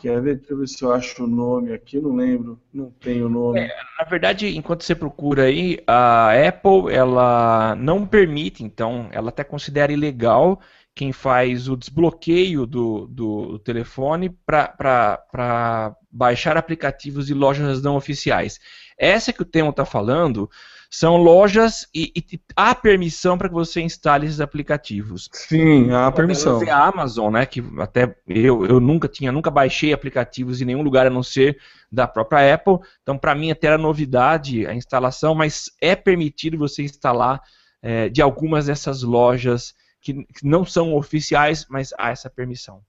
Quer ver? Deixa eu ver se eu acho o nome aqui, não lembro, não tenho o nome. É, na verdade, enquanto você procura aí, a Apple ela não permite, então, ela até considera ilegal quem faz o desbloqueio do, do telefone para baixar aplicativos de lojas não oficiais. Essa que o Temo está falando são lojas e, e há permissão para que você instale esses aplicativos. Sim, há permissão. A Amazon, né, que até eu, eu nunca tinha, nunca baixei aplicativos em nenhum lugar a não ser da própria Apple. Então, para mim até era novidade a instalação, mas é permitido você instalar é, de algumas dessas lojas que, não são oficiais, mas há essa permissão.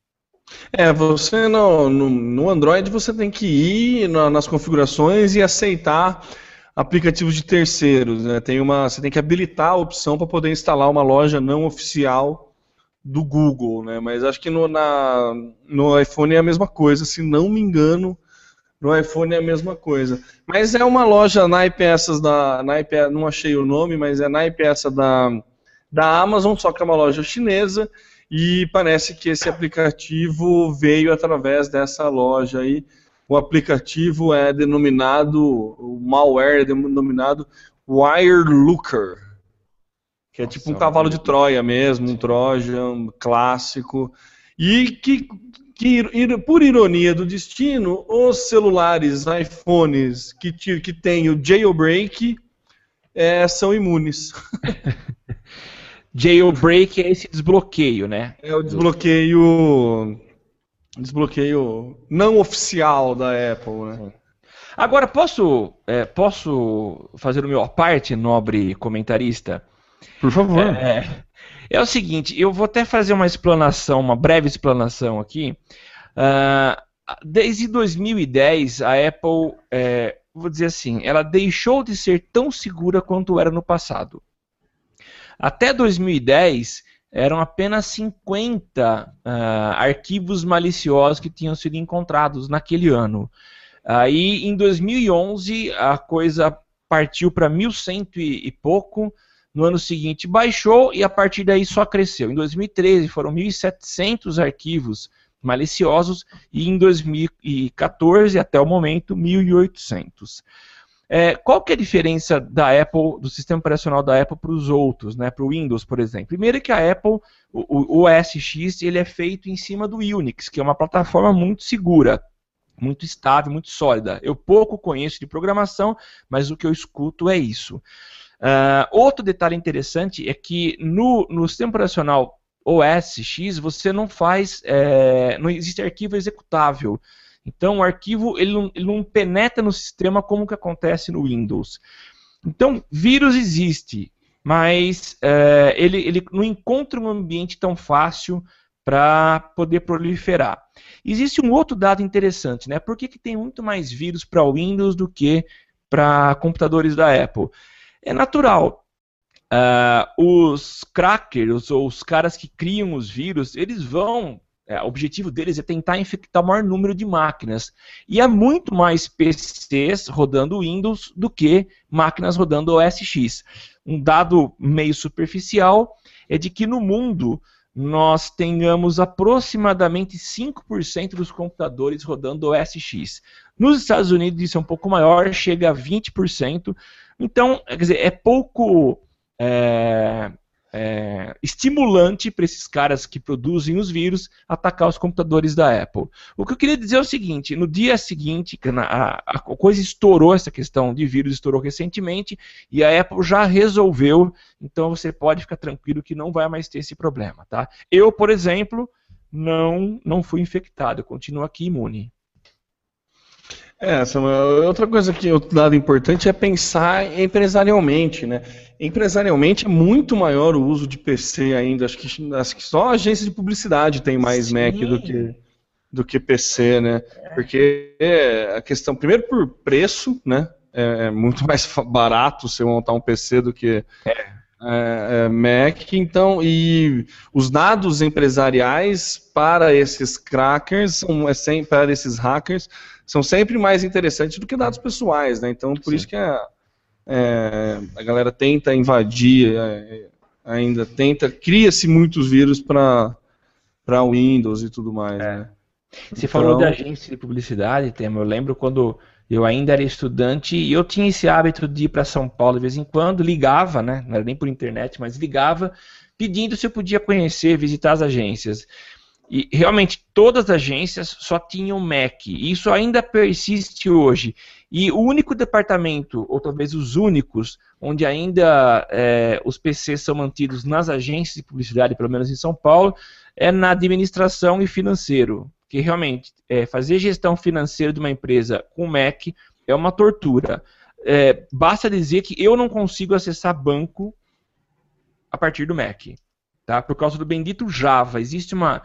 É, você no, no, no, Android você tem que ir na, nas configurações e aceitar aplicativos de terceiros. Né? Tem uma, você tem que habilitar a opção para poder instalar uma loja não oficial do Google, né? Mas acho que no, na, no iPhone é a mesma coisa, se não me engano, no iPhone é a mesma coisa. Mas é uma loja naipe essas da, naipe, não achei o nome, mas é naipe essa da, da Amazon, só que é uma loja chinesa e parece que esse aplicativo veio através dessa loja aí. O aplicativo é denominado, o malware é denominado Wirelooker, que é Nossa, tipo um cavalo de Troia mesmo, um Trojan clássico, e que, que, por ironia do destino, os celulares iPhones que, que têm o jailbreak é, são imunes. jailbreak é esse desbloqueio, né? É o desbloqueio desbloqueio não oficial da Apple, né? Agora, posso, é, posso fazer o meu parte, nobre comentarista? Por favor. É, é, o seguinte, eu vou até fazer uma explanação, uma breve explanação aqui. Uh, desde 2010, a Apple, é, vou dizer assim, ela deixou de ser tão segura quanto era no passado. Até 2010, eram apenas 50 uh, ah, arquivos maliciosos que tinham sido encontrados naquele ano. Aí, em 2011, a coisa partiu para 1.100 e pouco. No ano seguinte, baixou e a partir daí só cresceu. Em 2013, foram 1.700 arquivos maliciosos e em 2014, até o momento, 1.800. É, qual que é a diferença da Apple, do sistema operacional da Apple para os outros, né, para o Windows, por exemplo? Primeiro que a Apple, o, o OS X, ele é feito em cima do Unix, que é uma plataforma muito segura, muito estável, muito sólida. Eu pouco conheço de programação, mas o que eu escuto é isso. Uh, outro detalhe interessante é que no, no sistema operacional OS X você não faz, é, não existe arquivo executável. Então o arquivo ele não, ele não penetra no sistema como que acontece no Windows. Então, vírus existe, mas é, ele, ele não encontra um ambiente tão fácil para poder proliferar. Existe um outro dado interessante, né? Por que, que tem muito mais vírus para Windows do que para computadores da Apple? É natural. Uh, os crackers, ou os caras que criam os vírus, eles vão. É, o objetivo deles é tentar infectar o maior número de máquinas. E há muito mais PCs rodando Windows do que máquinas rodando OS X. Um dado meio superficial é de que no mundo nós tenhamos aproximadamente 5% dos computadores rodando OS X. Nos Estados Unidos isso é um pouco maior, chega a 20%. Então, quer dizer, é pouco é, é, estimulante para esses caras que produzem os vírus atacar os computadores da Apple. O que eu queria dizer é o seguinte: no dia seguinte, a, a coisa estourou, essa questão de vírus estourou recentemente, e a Apple já resolveu, então você pode ficar tranquilo que não vai mais ter esse problema. Tá? Eu, por exemplo, não, não fui infectado, continuo aqui imune. É, Samuel, outra coisa que outro dado importante é pensar empresarialmente, né? Empresarialmente é muito maior o uso de PC ainda. Acho que, acho que só a agência de publicidade tem mais Sim. Mac do que, do que PC, né? Porque é, a questão, primeiro por preço, né? É, é, muito mais barato você montar um PC do que é. é, é, Mac. Então, e os dados empresariais para esses crackers, para esses hackers, são sempre mais interessantes do que dados pessoais, né? Então, por Sim. isso que a, é, a galera tenta invadir, é, ainda tenta, cria-se muitos vírus para Windows e tudo mais, é. né? Você então... falou da agência de publicidade, Temo. Eu lembro quando eu ainda era estudante e eu tinha esse hábito de ir para São Paulo de vez em quando, ligava, né? Não era nem por internet, mas ligava pedindo se eu podia conhecer, visitar as agências. E realmente todas as agências só tinham Mac. E isso ainda persiste hoje. E o único departamento, ou talvez os únicos, onde ainda é, os PCs são mantidos nas agências de publicidade, pelo menos em São Paulo, é na administração e financeiro. Que realmente é, fazer gestão financeira de uma empresa com Mac é uma tortura. É, basta dizer que eu não consigo acessar banco a partir do Mac. Tá? Por causa do bendito Java. Existe uma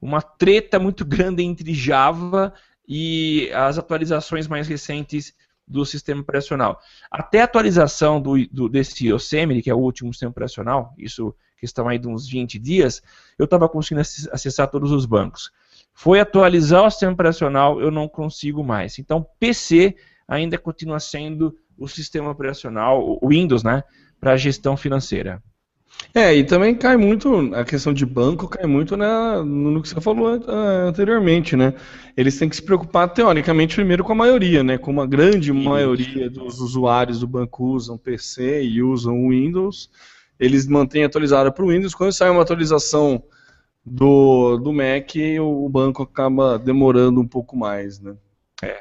uma treta muito grande entre Java e as atualizações mais recentes do sistema operacional. Até a atualização do, do, desse Yosemite, que é o último sistema operacional, isso questão aí de uns 20 dias, eu estava conseguindo acessar todos os bancos. Foi atualizar o sistema operacional, eu não consigo mais. Então, PC ainda continua sendo o sistema operacional, o Windows, né, para gestão financeira. É, e também cai muito, a questão de banco cai muito na, no que você falou uh, anteriormente, né? Eles têm que se preocupar, teoricamente, primeiro com a maioria, né? Como a grande maioria dos usuários do banco usam PC e usam Windows, eles mantêm atualizado para o Windows. Quando sai uma atualização do, do Mac, o, o banco acaba demorando um pouco mais, né? É.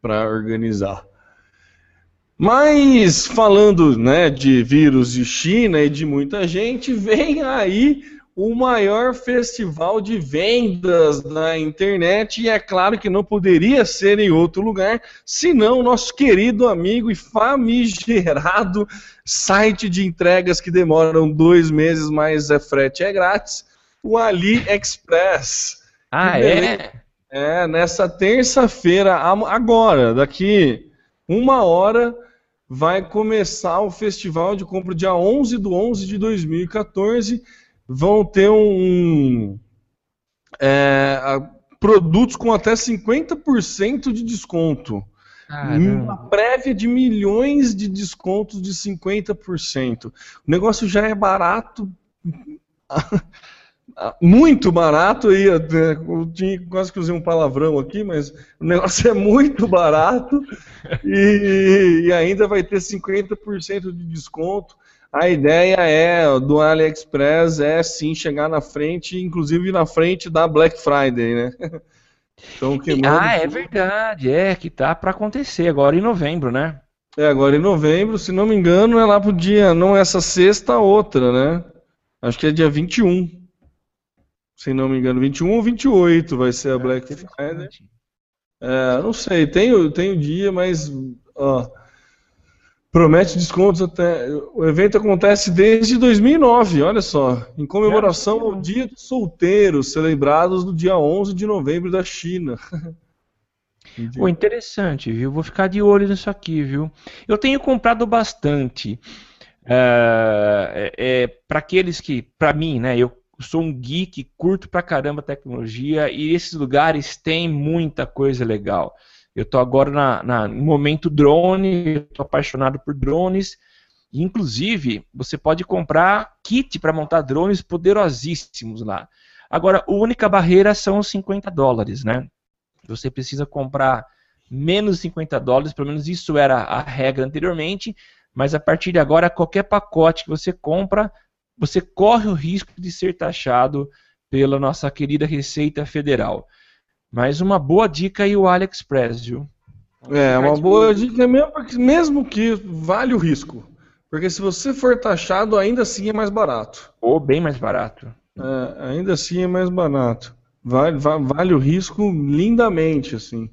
Para organizar. Mas falando né, de vírus de China e de muita gente, vem aí o maior festival de vendas na internet e é claro que não poderia ser em outro lugar senão nosso querido amigo e famigerado site de entregas que demoram dois meses, mas é frete é grátis, o AliExpress. Ah, é? É, nessa terça-feira, agora, daqui uma hora vai começar o festival de compra dia 11 do 11 de 2014. Vão ter um. É, produtos com até 50% de desconto. Caramba. Uma prévia de milhões de descontos de 50%. O negócio já é barato muito barato aí, eu tinha, quase que usei um palavrão aqui, mas o negócio é muito barato e, e ainda vai ter 50% de desconto. A ideia é do AliExpress é sim chegar na frente, inclusive na frente da Black Friday, né? Então, ah, é verdade, é que tá para acontecer agora em novembro, né? É, agora em novembro, se não me engano, é lá pro dia, não essa sexta, outra, né? Acho que é dia 21 se não me engano, 21 ou 28 vai ser a é, Black Friday. É, não sei, tem, o dia, mas ó, promete descontos até. O evento acontece desde 2009, olha só, em comemoração ao Dia dos Solteiros, celebrados no dia 11 de novembro da China. Pô, interessante, viu? Vou ficar de olho nisso aqui, viu? Eu tenho comprado bastante. É, é, para aqueles que, para mim, né? Eu sou um geek, curto pra caramba tecnologia e esses lugares têm muita coisa legal. Eu tô agora na, na, no momento drone, estou apaixonado por drones. Inclusive, você pode comprar kit para montar drones poderosíssimos lá. Agora, a única barreira são os 50 dólares, né? Você precisa comprar menos de 50 dólares, pelo menos isso era a regra anteriormente, mas a partir de agora, qualquer pacote que você compra, você corre o risco de ser taxado pela nossa querida Receita Federal. Mas uma boa dica aí o AliExpress, viu? É, uma boa dica mesmo, mesmo que vale o risco. Porque se você for taxado, ainda assim é mais barato. Ou bem mais barato. É, ainda assim é mais barato. Vale, vale, vale o risco lindamente, assim.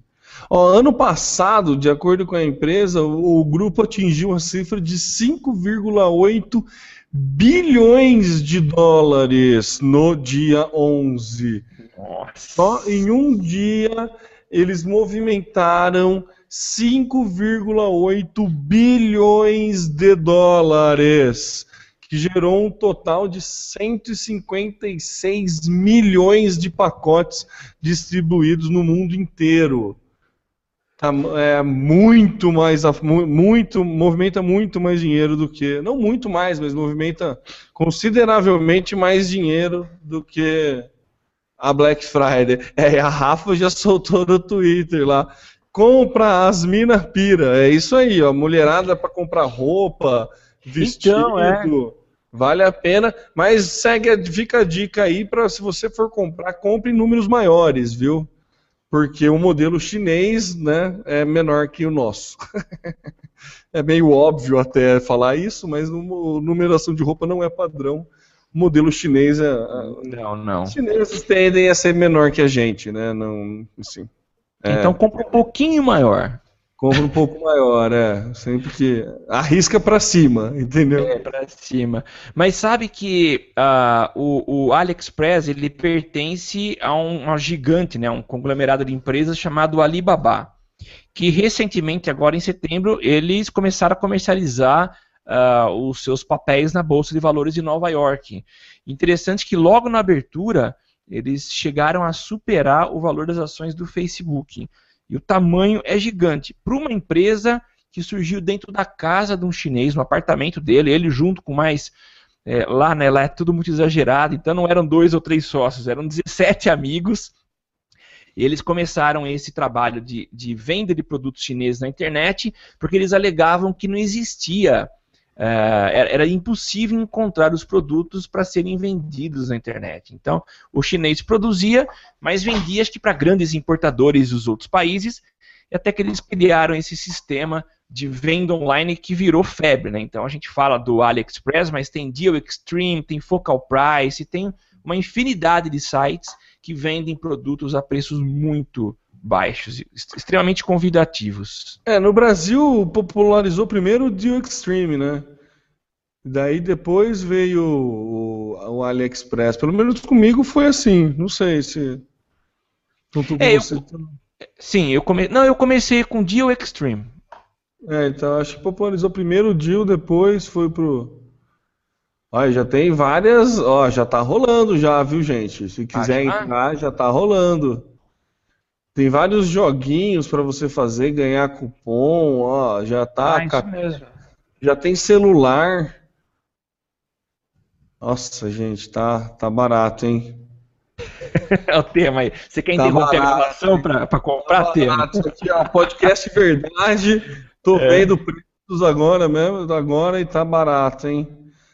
Ó, ano passado, de acordo com a empresa, o, o grupo atingiu uma cifra de 5,8 bilhões de dólares no dia 11. Nossa. Só em um dia eles movimentaram 5,8 bilhões de dólares, que gerou um total de 156 milhões de pacotes distribuídos no mundo inteiro. Tá, é muito mais muito movimenta muito mais dinheiro do que não muito mais mas movimenta consideravelmente mais dinheiro do que a Black Friday. É a Rafa já soltou no Twitter lá compra as mina pira. É isso aí ó mulherada para comprar roupa vestido então, é. vale a pena mas segue fica a dica aí para se você for comprar compre em números maiores viu porque o modelo chinês né, é menor que o nosso. é meio óbvio até falar isso, mas a numeração de roupa não é padrão. O modelo chinês é. Não, não. Os chineses tendem a ser menor que a gente, né? Não, assim, é... Então compra um pouquinho maior. Compra um pouco maior, é. Sempre que. Arrisca para cima, entendeu? É, para cima. Mas sabe que uh, o, o, AliExpress ele pertence a um, a gigante, né, um conglomerado de empresas chamado Alibaba. Que recentemente, agora em setembro, eles começaram a comercializar uh, os seus papéis na Bolsa de Valores de Nova York. Interessante que logo na abertura eles chegaram a superar o valor das ações do Facebook. E o tamanho é gigante. Para uma empresa que surgiu dentro da casa de um chinês, no apartamento dele, ele junto com mais. É, lá, né, lá é tudo muito exagerado, então não eram dois ou três sócios, eram 17 amigos. Eles começaram esse trabalho de, de venda de produtos chineses na internet, porque eles alegavam que não existia Uh, era, impossível encontrar os produtos para serem vendidos na internet. Então, o chinês produzia, mas vendia acho que para grandes importadores dos outros países, e até que eles criaram esse sistema de venda online que virou febre. Né? Então, a gente fala do AliExpress, mas tem Deal Extreme, tem Focal Price, tem uma infinidade de sites que vendem produtos a preços muito baixos, extremamente convidativos. É, no Brasil popularizou primeiro o Deal Extreme, né? Daí depois veio o, o, AliExpress. Pelo menos comigo foi assim. Não sei se. É, eu, sim, eu come... não, eu comecei com Deal Extreme. É, então acho que popularizou primeiro o Deal, depois foi pro. Olha, já tem várias. Ó, já tá rolando já, viu, gente? Se quiser ah, entrar, já tá rolando. Tem vários joguinhos para você fazer, ganhar cupom, ó, já tá. Ah, isso mesmo. Já tem celular. Nossa, gente, tá, tá barato, hein? é o tema aí. Você quer tá interromper barato, a gravação para comprar tá tema? Aqui, ó, podcast verdade. Tô é. vendo preços agora mesmo, agora e tá barato, hein?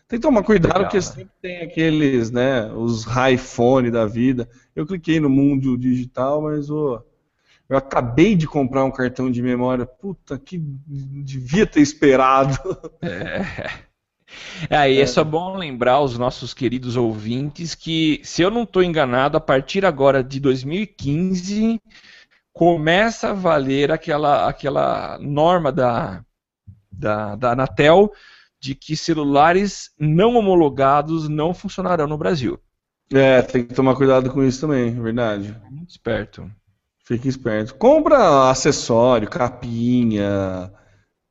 Tem que tomar cuidado Legal, porque né? sempre tem aqueles, né, os iPhone da vida. Eu cliquei no mundo digital, mas o eu acabei de comprar um cartão de memória. Puta, que devia ter esperado. É. Aí é. é só bom lembrar aos nossos queridos ouvintes que, se eu não estou enganado, a partir agora de 2015, começa a valer aquela, aquela norma da, da, da Anatel de que celulares não homologados não funcionarão no Brasil. É, tem que tomar cuidado com isso também, é verdade. Muito esperto. Fique esperto. Compra acessório, capinha,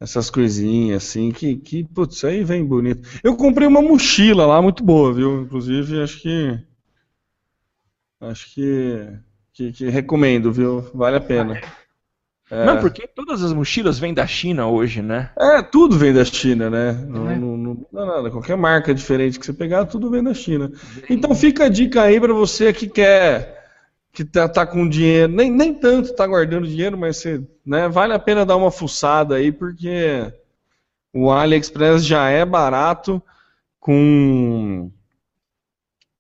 essas coisinhas assim, que, que putz, aí vem bonito. Eu comprei uma mochila lá, muito boa, viu? Inclusive, acho que. Acho que. Que, que recomendo, viu? Vale a pena. É. Não, porque todas as mochilas vêm da China hoje, né? É, tudo vem da China, né? Não, é. não, não, não nada. Qualquer marca diferente que você pegar, tudo vem da China. Então fica a dica aí para você que quer que tá, tá, com dinheiro, nem, nem tanto tá guardando dinheiro, mas você, né, vale a pena dar uma fuçada aí, porque o AliExpress já é barato, com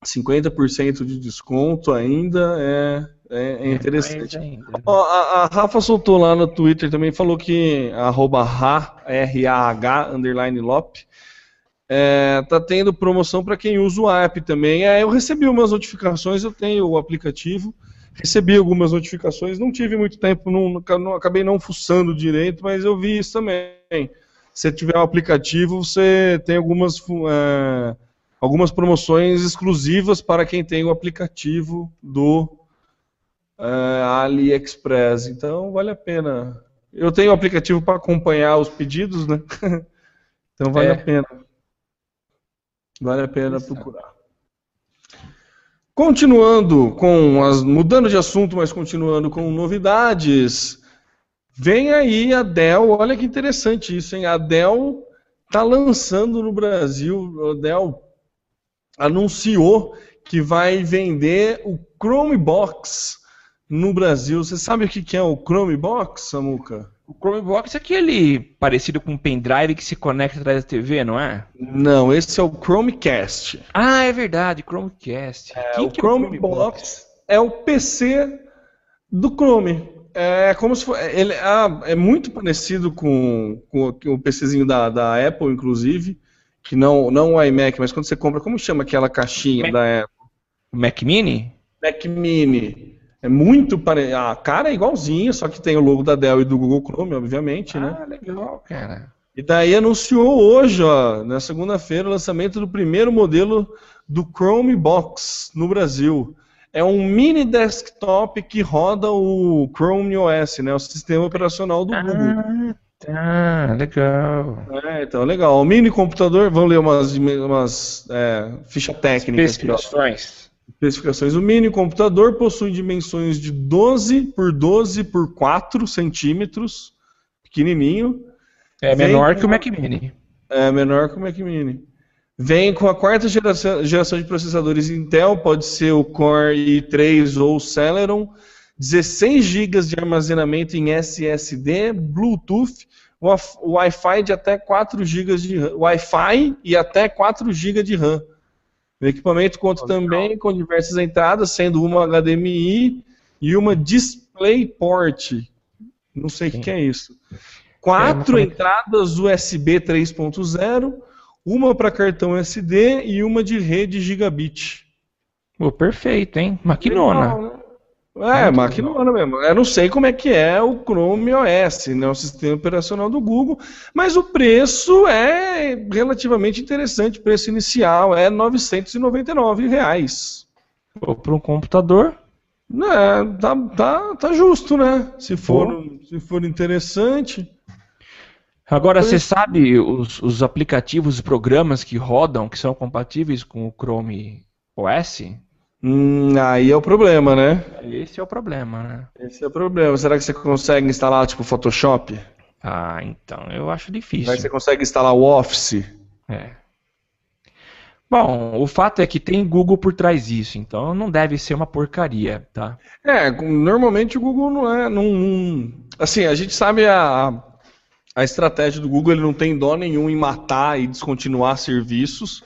50% de desconto ainda, é, é, é interessante. Ó, a, a, Rafa soltou lá no Twitter também, falou que arroba R-A-H, underline Lop, é, tá tendo promoção para quem usa o app também. É, eu recebi umas notificações, eu tenho o aplicativo, recebi algumas notificações, não tive muito tempo, não, não, acabei não fuçando direito, mas eu vi isso também. Se tiver o um aplicativo, você tem algumas, é, algumas promoções exclusivas para quem tem o aplicativo do é, AliExpress. Então vale a pena. Eu tenho o aplicativo para acompanhar os pedidos, né? então vale é. a pena. Vale a pena Isso. procurar. Continuando com as. mudando de assunto, mas continuando com novidades. Vem aí a Dell, olha que interessante isso, hein? A Dell está lançando no Brasil, a Dell anunciou que vai vender o Chromebox no Brasil. Você sabe o que é o Chromebox, Samuca? O Chromebox é aquele parecido com um pendrive que se conecta atrás da TV, não é? Não, esse é o Chromecast. Ah, é verdade, Chromecast. É, o é Chromebox é o PC do Chrome. É como se fosse, ele é, é muito parecido com, com, o PCzinho da, da Apple, inclusive, que não, não o iMac, mas quando você compra, como chama aquela caixinha Mac, da Apple? Mac Mini? Mac Mini. É muito parecido. A cara é igualzinha, só que tem o logo da Dell e do Google Chrome, obviamente, ah, né? Ah, legal, cara. E daí anunciou hoje, ó, na segunda-feira, o lançamento do primeiro modelo do Chromebox no Brasil. É um mini desktop que roda o Chrome OS, né? O sistema operacional do ah, Google. Tá, legal. É, então, legal. O mini computador, vamos ler umas, umas é, fichas técnicas. Especificações. Especificações. O mini computador possui dimensões de 12 por 12 por 4 centímetros, pequenininho. É menor com... que o Mac Mini. É menor que o Mac Mini. Vem com a quarta geração, geração de processadores Intel, pode ser o Core i3 ou o Celeron, 16 GB de armazenamento em SSD, Bluetooth, Wi-Fi de até 4 GB de Wi-Fi e até 4 GB de RAM. O equipamento conta também com diversas entradas, sendo uma HDMI e uma DisplayPort. Não sei o que, que, é isso. Quatro é entradas USB 3.0, uma para cartão SD e uma de rede gigabit. Oh, perfeito, hein? Maquinona. Legal, né? É, maquinona mesmo. Eu não sei como é que é o Chrome OS, né, o sistema operacional do Google, mas o preço é relativamente interessante, o preço inicial é 999 reais. Para um computador? É, tá, tá, tá justo, né? Se for, se for interessante. Agora, você sabe os, os aplicativos e programas que rodam, que são compatíveis com o Chrome OS? Hum, aí é o problema, né? Esse é o problema, né? Esse é o problema. Será que você consegue instalar tipo Photoshop? Ah, então, eu acho difícil. Aí você consegue instalar o Office? É. Bom, o fato é que tem Google por trás disso, então não deve ser uma porcaria, tá? É, normalmente o Google não é. Não, não... Assim, a gente sabe a, a estratégia do Google, ele não tem dó nenhum em matar e descontinuar serviços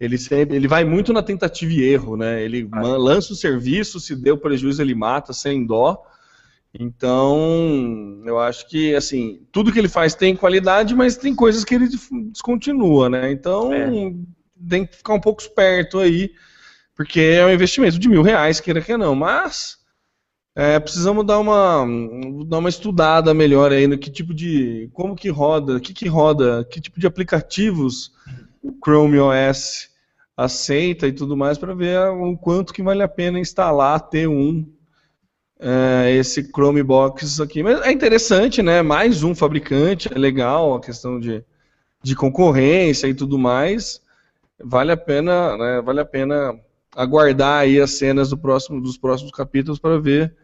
ele, sempre, ele vai muito na tentativa e erro, né? Ele ah. lança o serviço, se deu prejuízo ele mata sem dó. Então, eu acho que assim, tudo que ele faz tem qualidade, mas tem coisas que ele descontinua, né? Então, é. tem que ficar um pouco esperto aí, porque é um investimento de mil reais, queira que não. Mas É, precisamos dar uma, dar uma estudada melhor aí no que tipo de. como que roda, o que, que roda, que tipo de aplicativos o Chrome OS aceita e tudo mais para ver o quanto que vale a pena instalar, ter um é, esse Chromebox aqui. Mas é interessante, né? Mais um fabricante, é legal a questão de, de concorrência e tudo mais. Vale a pena, né? Vale a pena aguardar aí as cenas do próximo, dos próximos capítulos para ver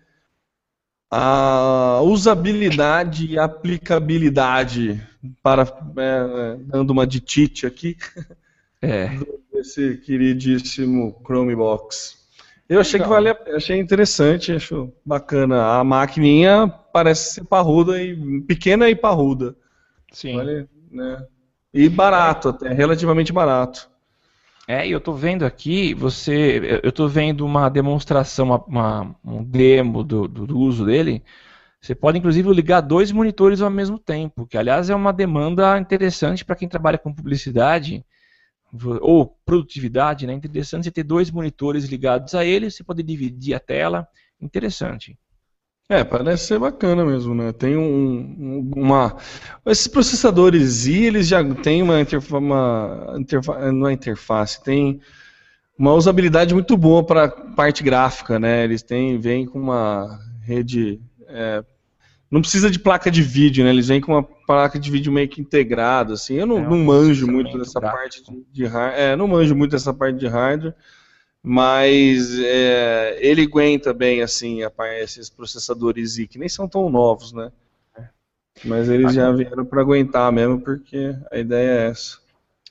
a usabilidade e aplicabilidade para é, dando uma de Tite aqui é. Desse queridíssimo Chromebox. Eu achei Legal. que valia, achei interessante, acho bacana. A maquininha parece ser parruda e pequena e parruda. Sim. Vale, né? E barato, até relativamente barato. É, e eu tô vendo aqui, você, eu tô vendo uma demonstração, uma, uma um demo do, do, do, uso dele. Você pode inclusive ligar dois monitores ao mesmo tempo, que aliás é uma demanda interessante para quem trabalha com publicidade ou produtividade, né? Interessante você ter dois monitores ligados a ele, você pode dividir a tela, interessante. É, parece ser bacana mesmo, né? Tem um, uma. Esses processadores I, eles já têm uma, interfa... uma interfa... não é interface, tem uma usabilidade muito boa para parte gráfica, né? Eles têm, vêm com uma rede. É... não precisa de placa de vídeo, né? Eles vêm com uma placa de vídeo meio que integrada, assim. Eu não, é não manjo muito dessa gráfico. parte de, de hardware. É, não manjo muito dessa parte de hardware mas é, ele aguenta bem assim esses processadores I que nem são tão novos, né? Mas eles já vieram para aguentar mesmo porque a ideia é essa.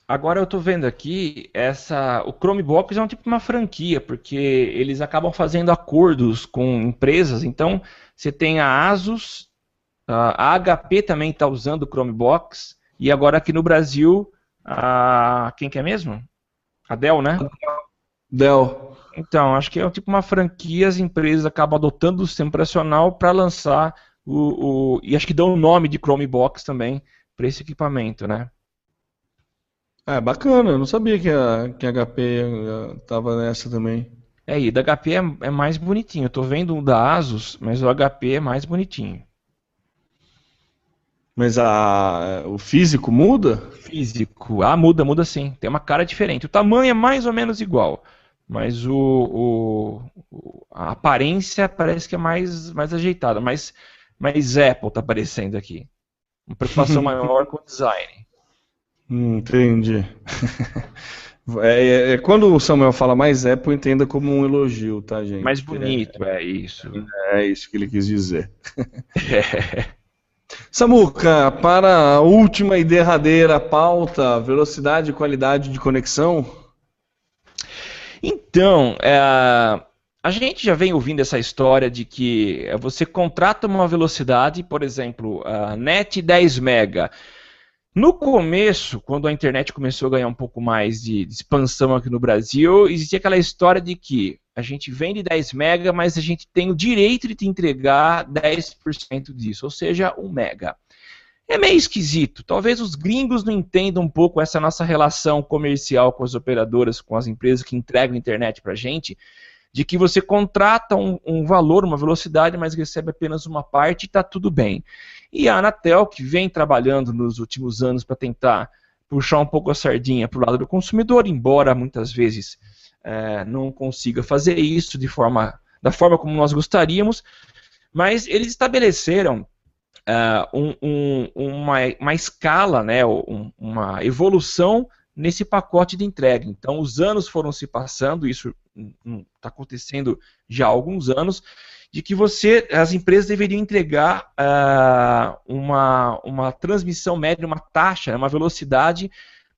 Agora eu estou vendo aqui essa o Chromebox é um tipo de uma franquia porque eles acabam fazendo acordos com empresas. Então você tem a Asus, a HP também está usando o Chromebox e agora aqui no Brasil a quem que é mesmo? A Dell, né? Dell. Então, acho que é tipo uma franquia, as empresas acabam adotando o sistema operacional para lançar o, o, E acho que dão o nome de Chromebox também para esse equipamento, né? É, bacana, eu não sabia que a, que a HP estava nessa também. É, e da HP é, é mais bonitinho. Eu tô vendo o da Asus, mas o HP é mais bonitinho. Mas a, o físico muda? Físico. Ah, muda, muda sim. Tem uma cara diferente. O tamanho é mais ou menos igual. Mas o, o, a aparência parece que é mais, mais ajeitada. Mas, mas Apple está aparecendo aqui. Uma preocupação maior com o design. Entendi. É, é, é, quando o Samuel fala mais Apple, entenda como um elogio, tá, gente? Mais bonito, é, é isso. É isso que ele quis dizer. É. Samuca, para a última e derradeira pauta, velocidade e qualidade de conexão. Então, é, a gente já vem ouvindo essa história de que você contrata uma velocidade, por exemplo, a net 10 mega. No começo, quando a internet começou a ganhar um pouco mais de, expansão aqui no Brasil, existia aquela história de que a gente vende 10 mega, mas a gente tem o direito de te entregar 10% disso, ou seja, 1 mega. É meio esquisito. Talvez os gringos não entendam um pouco essa nossa relação comercial com as operadoras, com as empresas que entregam internet para a gente, de que você contrata um, um, valor, uma velocidade, mas recebe apenas uma parte e está tudo bem. E a Anatel, que vem trabalhando nos últimos anos para tentar puxar um pouco a sardinha para o lado do consumidor, embora muitas vezes é, não consiga fazer isso de forma, da forma como nós gostaríamos, mas eles estabeleceram uh, um, um, uma, uma escala, né, um, uma evolução nesse pacote de entrega. Então, os anos foram se passando, isso está acontecendo já há alguns anos, de que você, as empresas deveriam entregar uh, uma, uma transmissão média, uma taxa, uma velocidade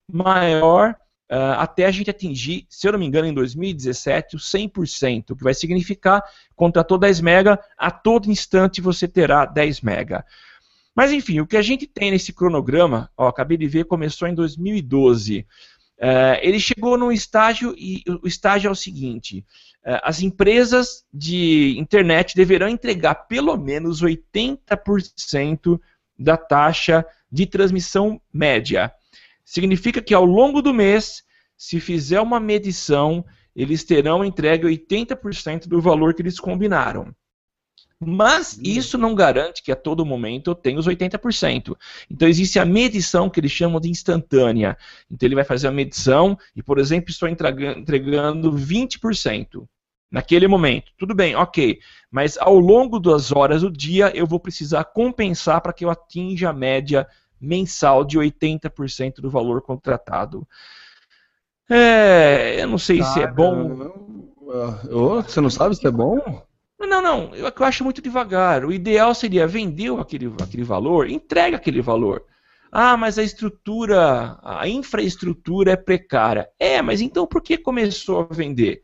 maior uh, até a gente atingir, se eu não me engano, em 2017, o 100%, o que vai significar, contratou 10 mega, a todo instante você terá 10 mega. Mas enfim, o que a gente tem nesse cronograma, ó, acabei de ver, começou em 2012. Uh, ele chegou num estágio e o estágio é o seguinte: uh, as empresas de internet deverão entregar pelo menos 80% da taxa de transmissão média. Significa que ao longo do mês, se fizer uma medição, eles terão entregue 80% do valor que eles combinaram. Mas isso não garante que a todo momento eu tenha os 80%. Então existe a medição que eles chamam de instantânea. Então ele vai fazer a medição e, por exemplo, estou entregando 20% naquele momento. Tudo bem, ok. Mas ao longo das horas do dia eu vou precisar compensar para que eu atinja a média mensal de 80% do valor contratado. É, eu não sei se é bom. Oh, você não sabe se é bom? Não, não, eu, eu acho muito devagar. O ideal seria vender aquele, aquele valor, entrega aquele valor. Ah, mas a estrutura, a infraestrutura é precária. É, mas então por que começou a vender?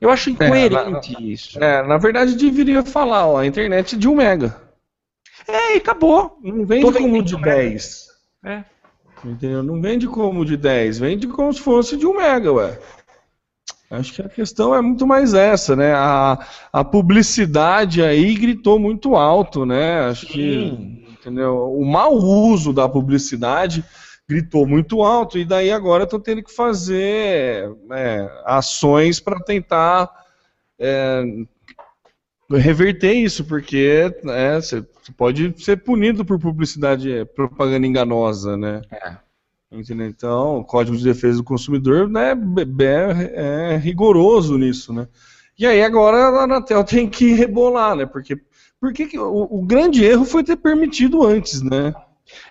Eu acho incoerente é, na, isso. É, na verdade deveria falar, ó, a internet de 1 mega. É, e acabou. Não vende como de 10. É. Entendeu? Não vende como de 10, vende como se fosse de 1 mega, ué. Acho que a questão é muito mais essa, né? A, a publicidade aí gritou muito alto, né? Acho Sim. que entendeu? o mau uso da publicidade gritou muito alto e daí agora estão tendo que fazer é, ações para tentar é, reverter isso, porque né, você pode ser punido por publicidade, é, propaganda enganosa, né? É. Entendeu? Então, o Código de Defesa do Consumidor né, é, é rigoroso nisso, né? E aí agora a Anatel tem que rebolar, né? Porque, porque o, o grande erro foi ter permitido antes, né?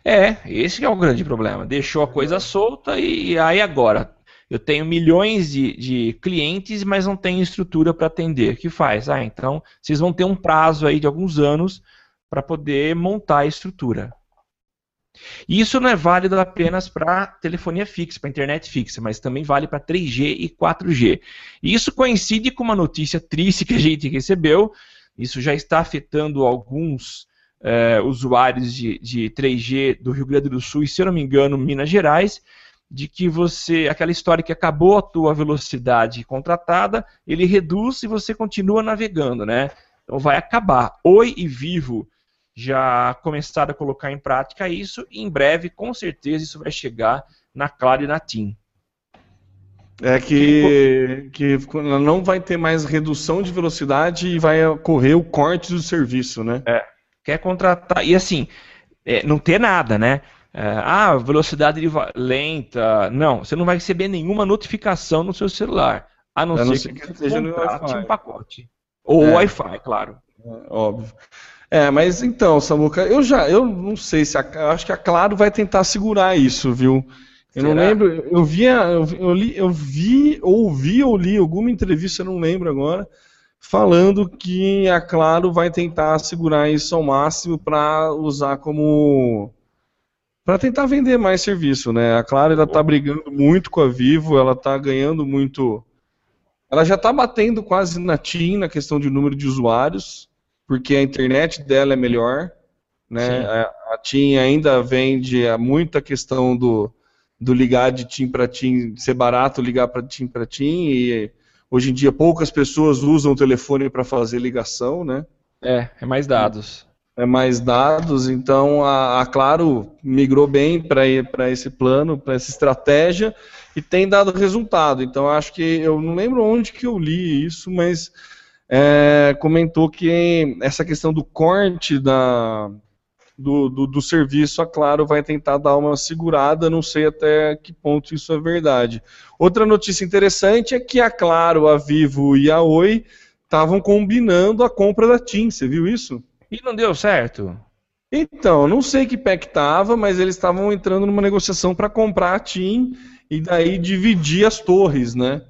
É, esse é o grande problema. Deixou a coisa solta e, e aí agora eu tenho milhões de, de clientes, mas não tenho estrutura para atender. O que faz? Ah, então vocês vão ter um prazo aí de alguns anos para poder montar a estrutura. Isso não é válido apenas para telefonia fixa, para internet fixa, mas também vale para 3G e 4G. E isso coincide com uma notícia triste que a gente recebeu. Isso já está afetando alguns é, usuários de, de 3G do Rio Grande do Sul e, se eu não me engano, Minas Gerais, de que você, aquela história que acabou a tua velocidade contratada, ele reduz e você continua navegando, né? Então vai acabar. Oi e Vivo já começaram a colocar em prática isso e em breve, com certeza, isso vai chegar na Claro e na TIM. É que, que não vai ter mais redução de velocidade e vai ocorrer o corte do serviço, né? É. Quer contratar. E assim, é, não ter nada, né? É, ah, velocidade lenta. Não, você não vai receber nenhuma notificação no seu celular. A não, a não ser, que, que você contrate um pacote. Ou é. Wi-Fi, claro. É, óbvio. É, mas então, Samuca, eu já, eu não sei se a, eu acho que a Claro vai tentar segurar isso, viu? Eu Será? não lembro, eu via, eu, eu, li, eu vi, ouvi ou li alguma entrevista, eu não lembro agora, falando que a Claro vai tentar segurar isso ao máximo para usar como para tentar vender mais serviço, né? A Claro ela tá brigando muito com a Vivo, ela tá ganhando muito, ela já está batendo quase na TIM na questão de número de usuários porque a internet dela é melhor, né? A, a TIM ainda vende muita questão do, do ligar de TIM para TIM, ser barato ligar para TIM para TIM, e hoje em dia poucas pessoas usam o telefone para fazer ligação, né? É, é mais dados. É mais dados, então a, a Claro migrou bem para esse plano, para essa estratégia, e tem dado resultado. Então acho que eu não lembro onde que eu li isso, mas é, comentou que essa questão do corte da, do, do, do, serviço, a Claro vai tentar dar uma segurada, não sei até que ponto isso é verdade. Outra notícia interessante é que a Claro, a Vivo e a Oi estavam combinando a compra da TIM, você viu isso? E não deu certo? Então, não sei que pé que estava, mas eles estavam entrando numa negociação para comprar a TIM e daí dividir as torres, né?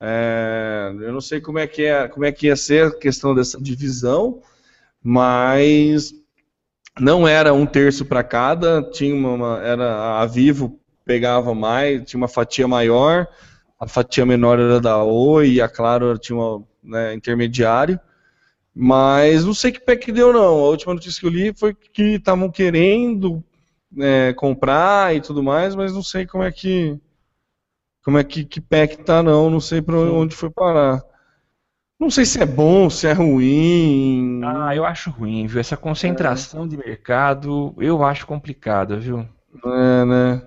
É, eu não sei como é, que é, como é que ia ser a questão dessa divisão, mas não era um terço para cada, tinha uma, era a Vivo pegava mais, tinha uma fatia maior, a fatia menor era da Oi e a Claro tinha uma né, intermediário. Mas não sei que pé que deu não. A última notícia que eu li foi que estavam querendo é, comprar e tudo mais, mas não sei como é que como é que, que pé que tá, não. Não sei para onde foi parar. Não sei se é bom, se é ruim. Ah, eu acho ruim, viu? Essa concentração é. de mercado, eu acho complicada, viu? É, né?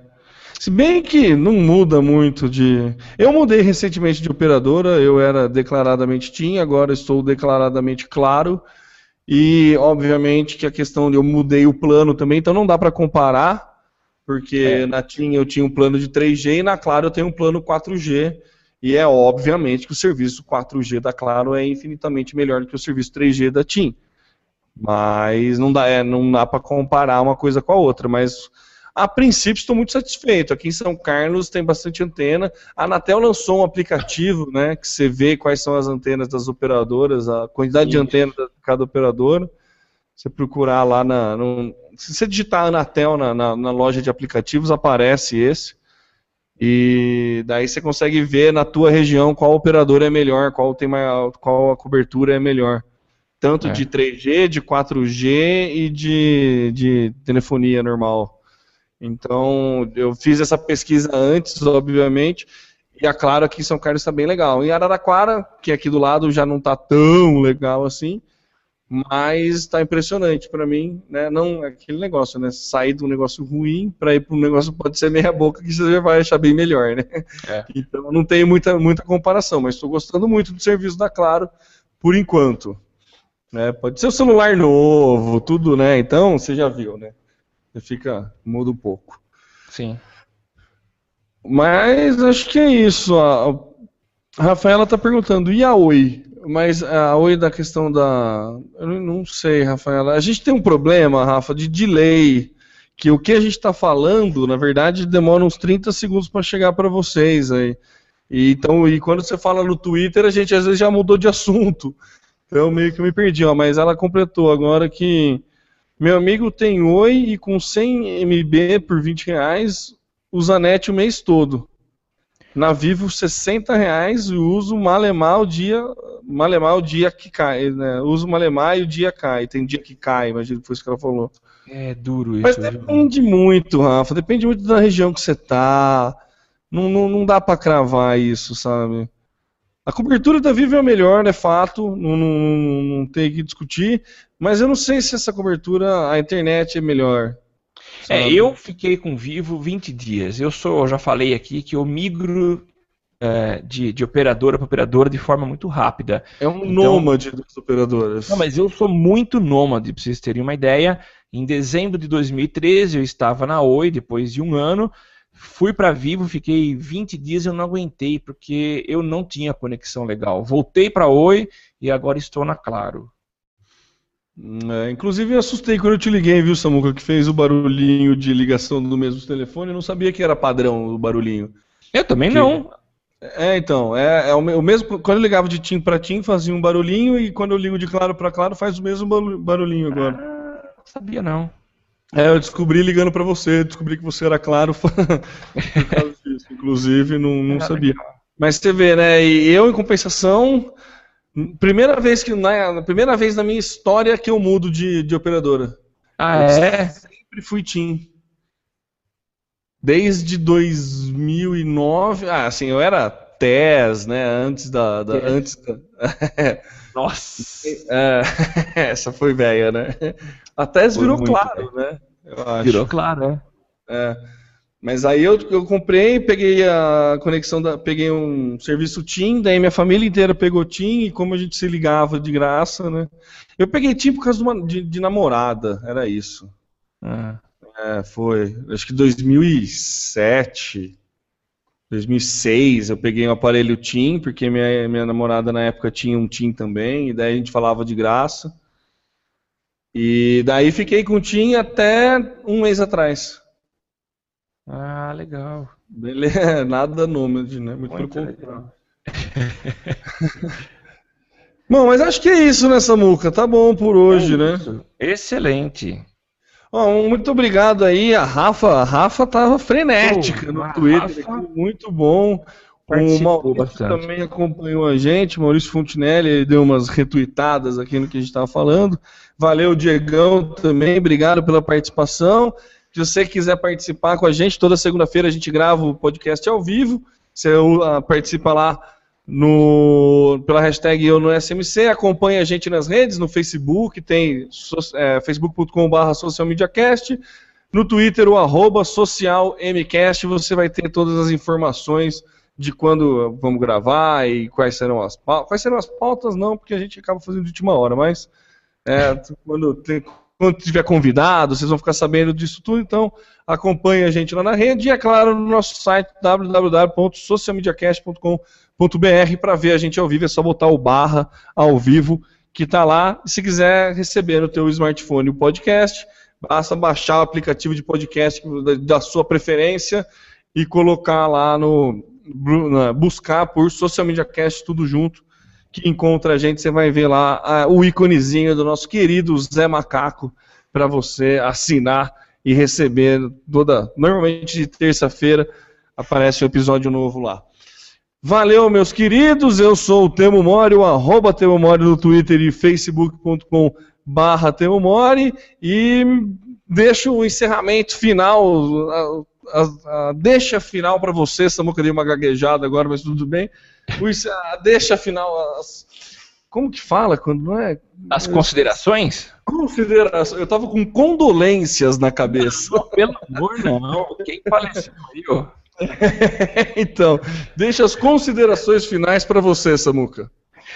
Se bem que não muda muito de. Eu mudei recentemente de operadora, eu era declaradamente TIM, agora estou declaradamente claro. E, obviamente, que a questão de eu mudei o plano também, então não dá para comparar, porque é. na TIM eu tinha um plano de 3G e na Claro eu tenho um plano 4G. E é obviamente que o serviço 4G da Claro é infinitamente melhor do que o serviço 3G da TIM. Mas não dá, é, não dá para comparar uma coisa com a outra. Mas a princípio estou muito satisfeito. Aqui em São Carlos tem bastante antena. A Anatel lançou um aplicativo, né, que você vê quais são as antenas das operadoras, a quantidade Sim. de antenas de cada operadora. Você procurar lá na, no, se você digitar Anatel na, na, na loja de aplicativos aparece esse. E daí você consegue ver na tua região qual operador é melhor, qual tem maior, qual a cobertura é melhor. Tanto é. de 3G, de 4G e de, de telefonia normal. Então, eu fiz essa pesquisa antes, obviamente, e a Claro aqui em São Carlos está bem legal. Em Araraquara, que é aqui do lado já não está tão legal assim, mas está impressionante para mim, né? Não é aquele negócio, né? Sair de um negócio ruim para ir para um negócio pode ser meia boca que você já vai achar bem melhor, né? É. Então não tem muita, muita comparação, mas estou gostando muito do serviço da Claro por enquanto. Né? Pode ser o celular novo, tudo, né? Então você já viu, né? Você fica muda um pouco. Sim. Mas acho que é isso. A Rafaela está perguntando, e a Oi? Mas a Oi da questão da. Eu não sei, Rafaela. A gente tem um problema, Rafa, de delay. Que o que a gente está falando, na verdade, demora uns 30 segundos para chegar para vocês aí. E, então, e quando você fala no Twitter, a gente às vezes já mudou de assunto. Então meio que me perdi, ó, mas ela completou agora que meu amigo tem Oi e com 100 MB por 20 reais usa net o mês todo. Na Vivo, 60 reais e uso Malemar o dia, Malemar o dia que cai, né? Uso Malemar e o dia cai. Tem dia que cai, imagina foi isso que ela falou. É duro isso. Mas depende muito, Rafa. Depende muito da região que você tá. Não, não, não dá para cravar isso, sabe? A cobertura da Vivo é a melhor, é fato, não, não, não tem que discutir, mas eu não sei se essa cobertura, a internet é melhor. É, eu fiquei com Vivo 20 dias. Eu sou, eu já falei aqui que eu migro é, de, de, operadora para operadora de forma muito rápida. É um então, nômade das operadoras. Não, mas eu sou muito nômade, para vocês terem uma ideia. Em dezembro de 2013 eu estava na Oi, depois de um ano. Fui para Vivo, fiquei 20 dias e eu não aguentei, porque eu não tinha conexão legal. Voltei para Oi e agora estou na Claro. É, inclusive eu assustei quando eu te liguei, viu, Samuca, que fez o barulhinho de ligação do mesmo telefone. Eu não sabia que era padrão o barulhinho. Eu também que... não. É, então, é, é, o mesmo. Quando eu ligava de TIM para TIM fazia um barulhinho e quando eu ligo de claro para claro faz o mesmo barulhinho agora. Ah, não sabia não. É, eu descobri ligando para você, descobri que você era claro por causa disso. Inclusive, não, não sabia. Mas você vê, né? E eu, em compensação, Primeira vez que na primeira vez na minha história que eu mudo de, de operadora. Ah, eu é? Sempre fui TIM. Desde 2009, ah, assim, eu era TES, né, antes da, da antes da... Nossa. É, essa foi velha, né? A TES virou claro, né? Virou claro, né? É. Mas aí eu, eu comprei, peguei a conexão, da, peguei um serviço TIM, daí minha família inteira pegou TIM, e como a gente se ligava de graça, né? Eu peguei TIM por causa de, uma, de, de namorada, era isso. Ah. É, foi, acho que 2007, 2006, eu peguei um aparelho TIM, porque minha, minha namorada na época tinha um TIM também, e daí a gente falava de graça. E daí fiquei com o TIM até um mês atrás. Ah, legal. Beleza, nada nômade, né? Muito, Muito pelo contrário. bom, mas acho que é isso, né, Samuca? Tá bom por hoje, é né? Excelente. Bom, muito obrigado aí. A Rafa, a Rafa tava frenética no Twitter. Rafa... Muito bom. O Maurício bastante. também acompanhou a gente, Maurício Fontinelli, deu umas retuitadas aqui no que a gente estava falando. Valeu, Diegão, também, obrigado pela participação. Se você quiser participar com a gente, toda segunda-feira a gente grava o podcast ao vivo. Você uh, participa lá no, pela hashtag Eu no SMC, acompanha a gente nas redes, no Facebook, tem é, facebook.com.br socialmediacast, no Twitter o arroba socialmcast, você vai ter todas as informações de quando vamos gravar e quais serão as pautas. Quais serão as pautas, não, porque a gente acaba fazendo de última hora, mas É, quando, tem, quando tiver convidado, vocês vão ficar sabendo disso tudo. Então, acompanhe a gente lá na rede e, é claro, no nosso site www.socialmediacast.com.br para ver a gente ao vivo. É só botar o barra ao vivo que está lá. Se quiser receber no teu smartphone o podcast, basta baixar o aplicativo de podcast da sua preferência e colocar lá no buscar por Social Media Cast tudo junto que encontra a gente, você vai ver lá a, o íconezinho do nosso querido Zé Macaco para você assinar e receber toda. Normalmente de terça-feira aparece um episódio novo lá. Valeu, meus queridos. Eu sou o Temo Mori, o arroba Temo Mori no Twitter e facebook.com barra Temo Mori. E deixo o encerramento final, a, a, a deixa final para você. Samuca deu uma gaguejada agora, mas tudo bem. O, a deixa final. As, como que fala quando não é? As considerações? Considerações. Eu tava com condolências na cabeça. Não, pelo amor não. Quem faleceu aí, ó? então, deixa as considerações finais para você, Samuca.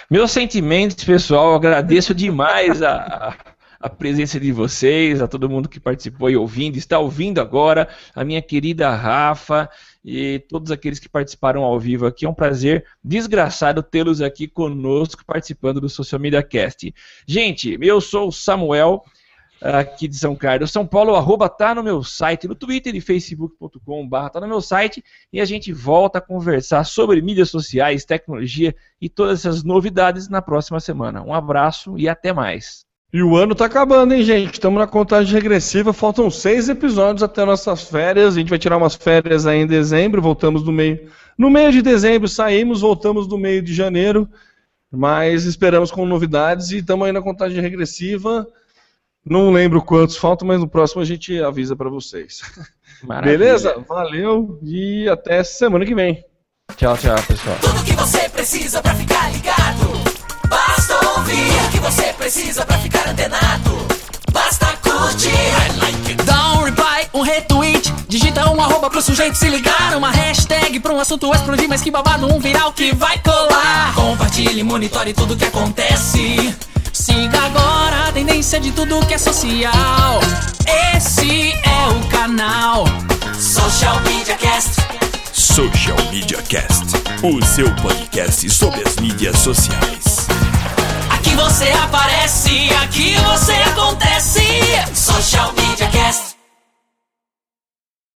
Meus sentimentos, pessoal, agradeço demais a, a presença de vocês, a todo mundo que participou e ouvindo, está ouvindo agora, a minha querida Rafa e todos aqueles que participaram ao vivo aqui. É um prazer desgraçado tê-los aqui conosco participando do Social Media Cast. Gente, eu sou o Samuel aqui de São Carlos, São Paulo, arroba tá no meu site, no Twitter e facebook.com barra tá no meu site e a gente volta a conversar sobre mídias sociais, tecnologia e todas essas novidades na próxima semana. Um abraço e até mais. E o ano tá acabando, hein, gente? Estamos na contagem regressiva, faltam seis episódios até nossas férias. A gente vai tirar umas férias aí em dezembro, voltamos no meio. No meio de dezembro saímos, voltamos no meio de janeiro. Mas esperamos com novidades e estamos aí na contagem regressiva. Não lembro quantos faltam, mas no próximo a gente avisa para vocês. Maravilha. Beleza? Valeu e até semana que vem. Tchau, tchau, pessoal. Tudo que você precisa para ficar ouvir o que você precisa para ficar antenado. Basta curtir. I like it. Dá um reply, um retweet. Digita um arroba pro sujeito se ligar. Uma hashtag pra um assunto explodir, mas que babado, um viral que vai colar. Compartilhe, monitore tudo que acontece. Siga agora a tendência de tudo que é social. Esse é o canal Social Media Cast. Social Media Cast, o seu podcast sobre as mídias sociais. Aqui você aparece, aqui você acontece. Social Media Cast.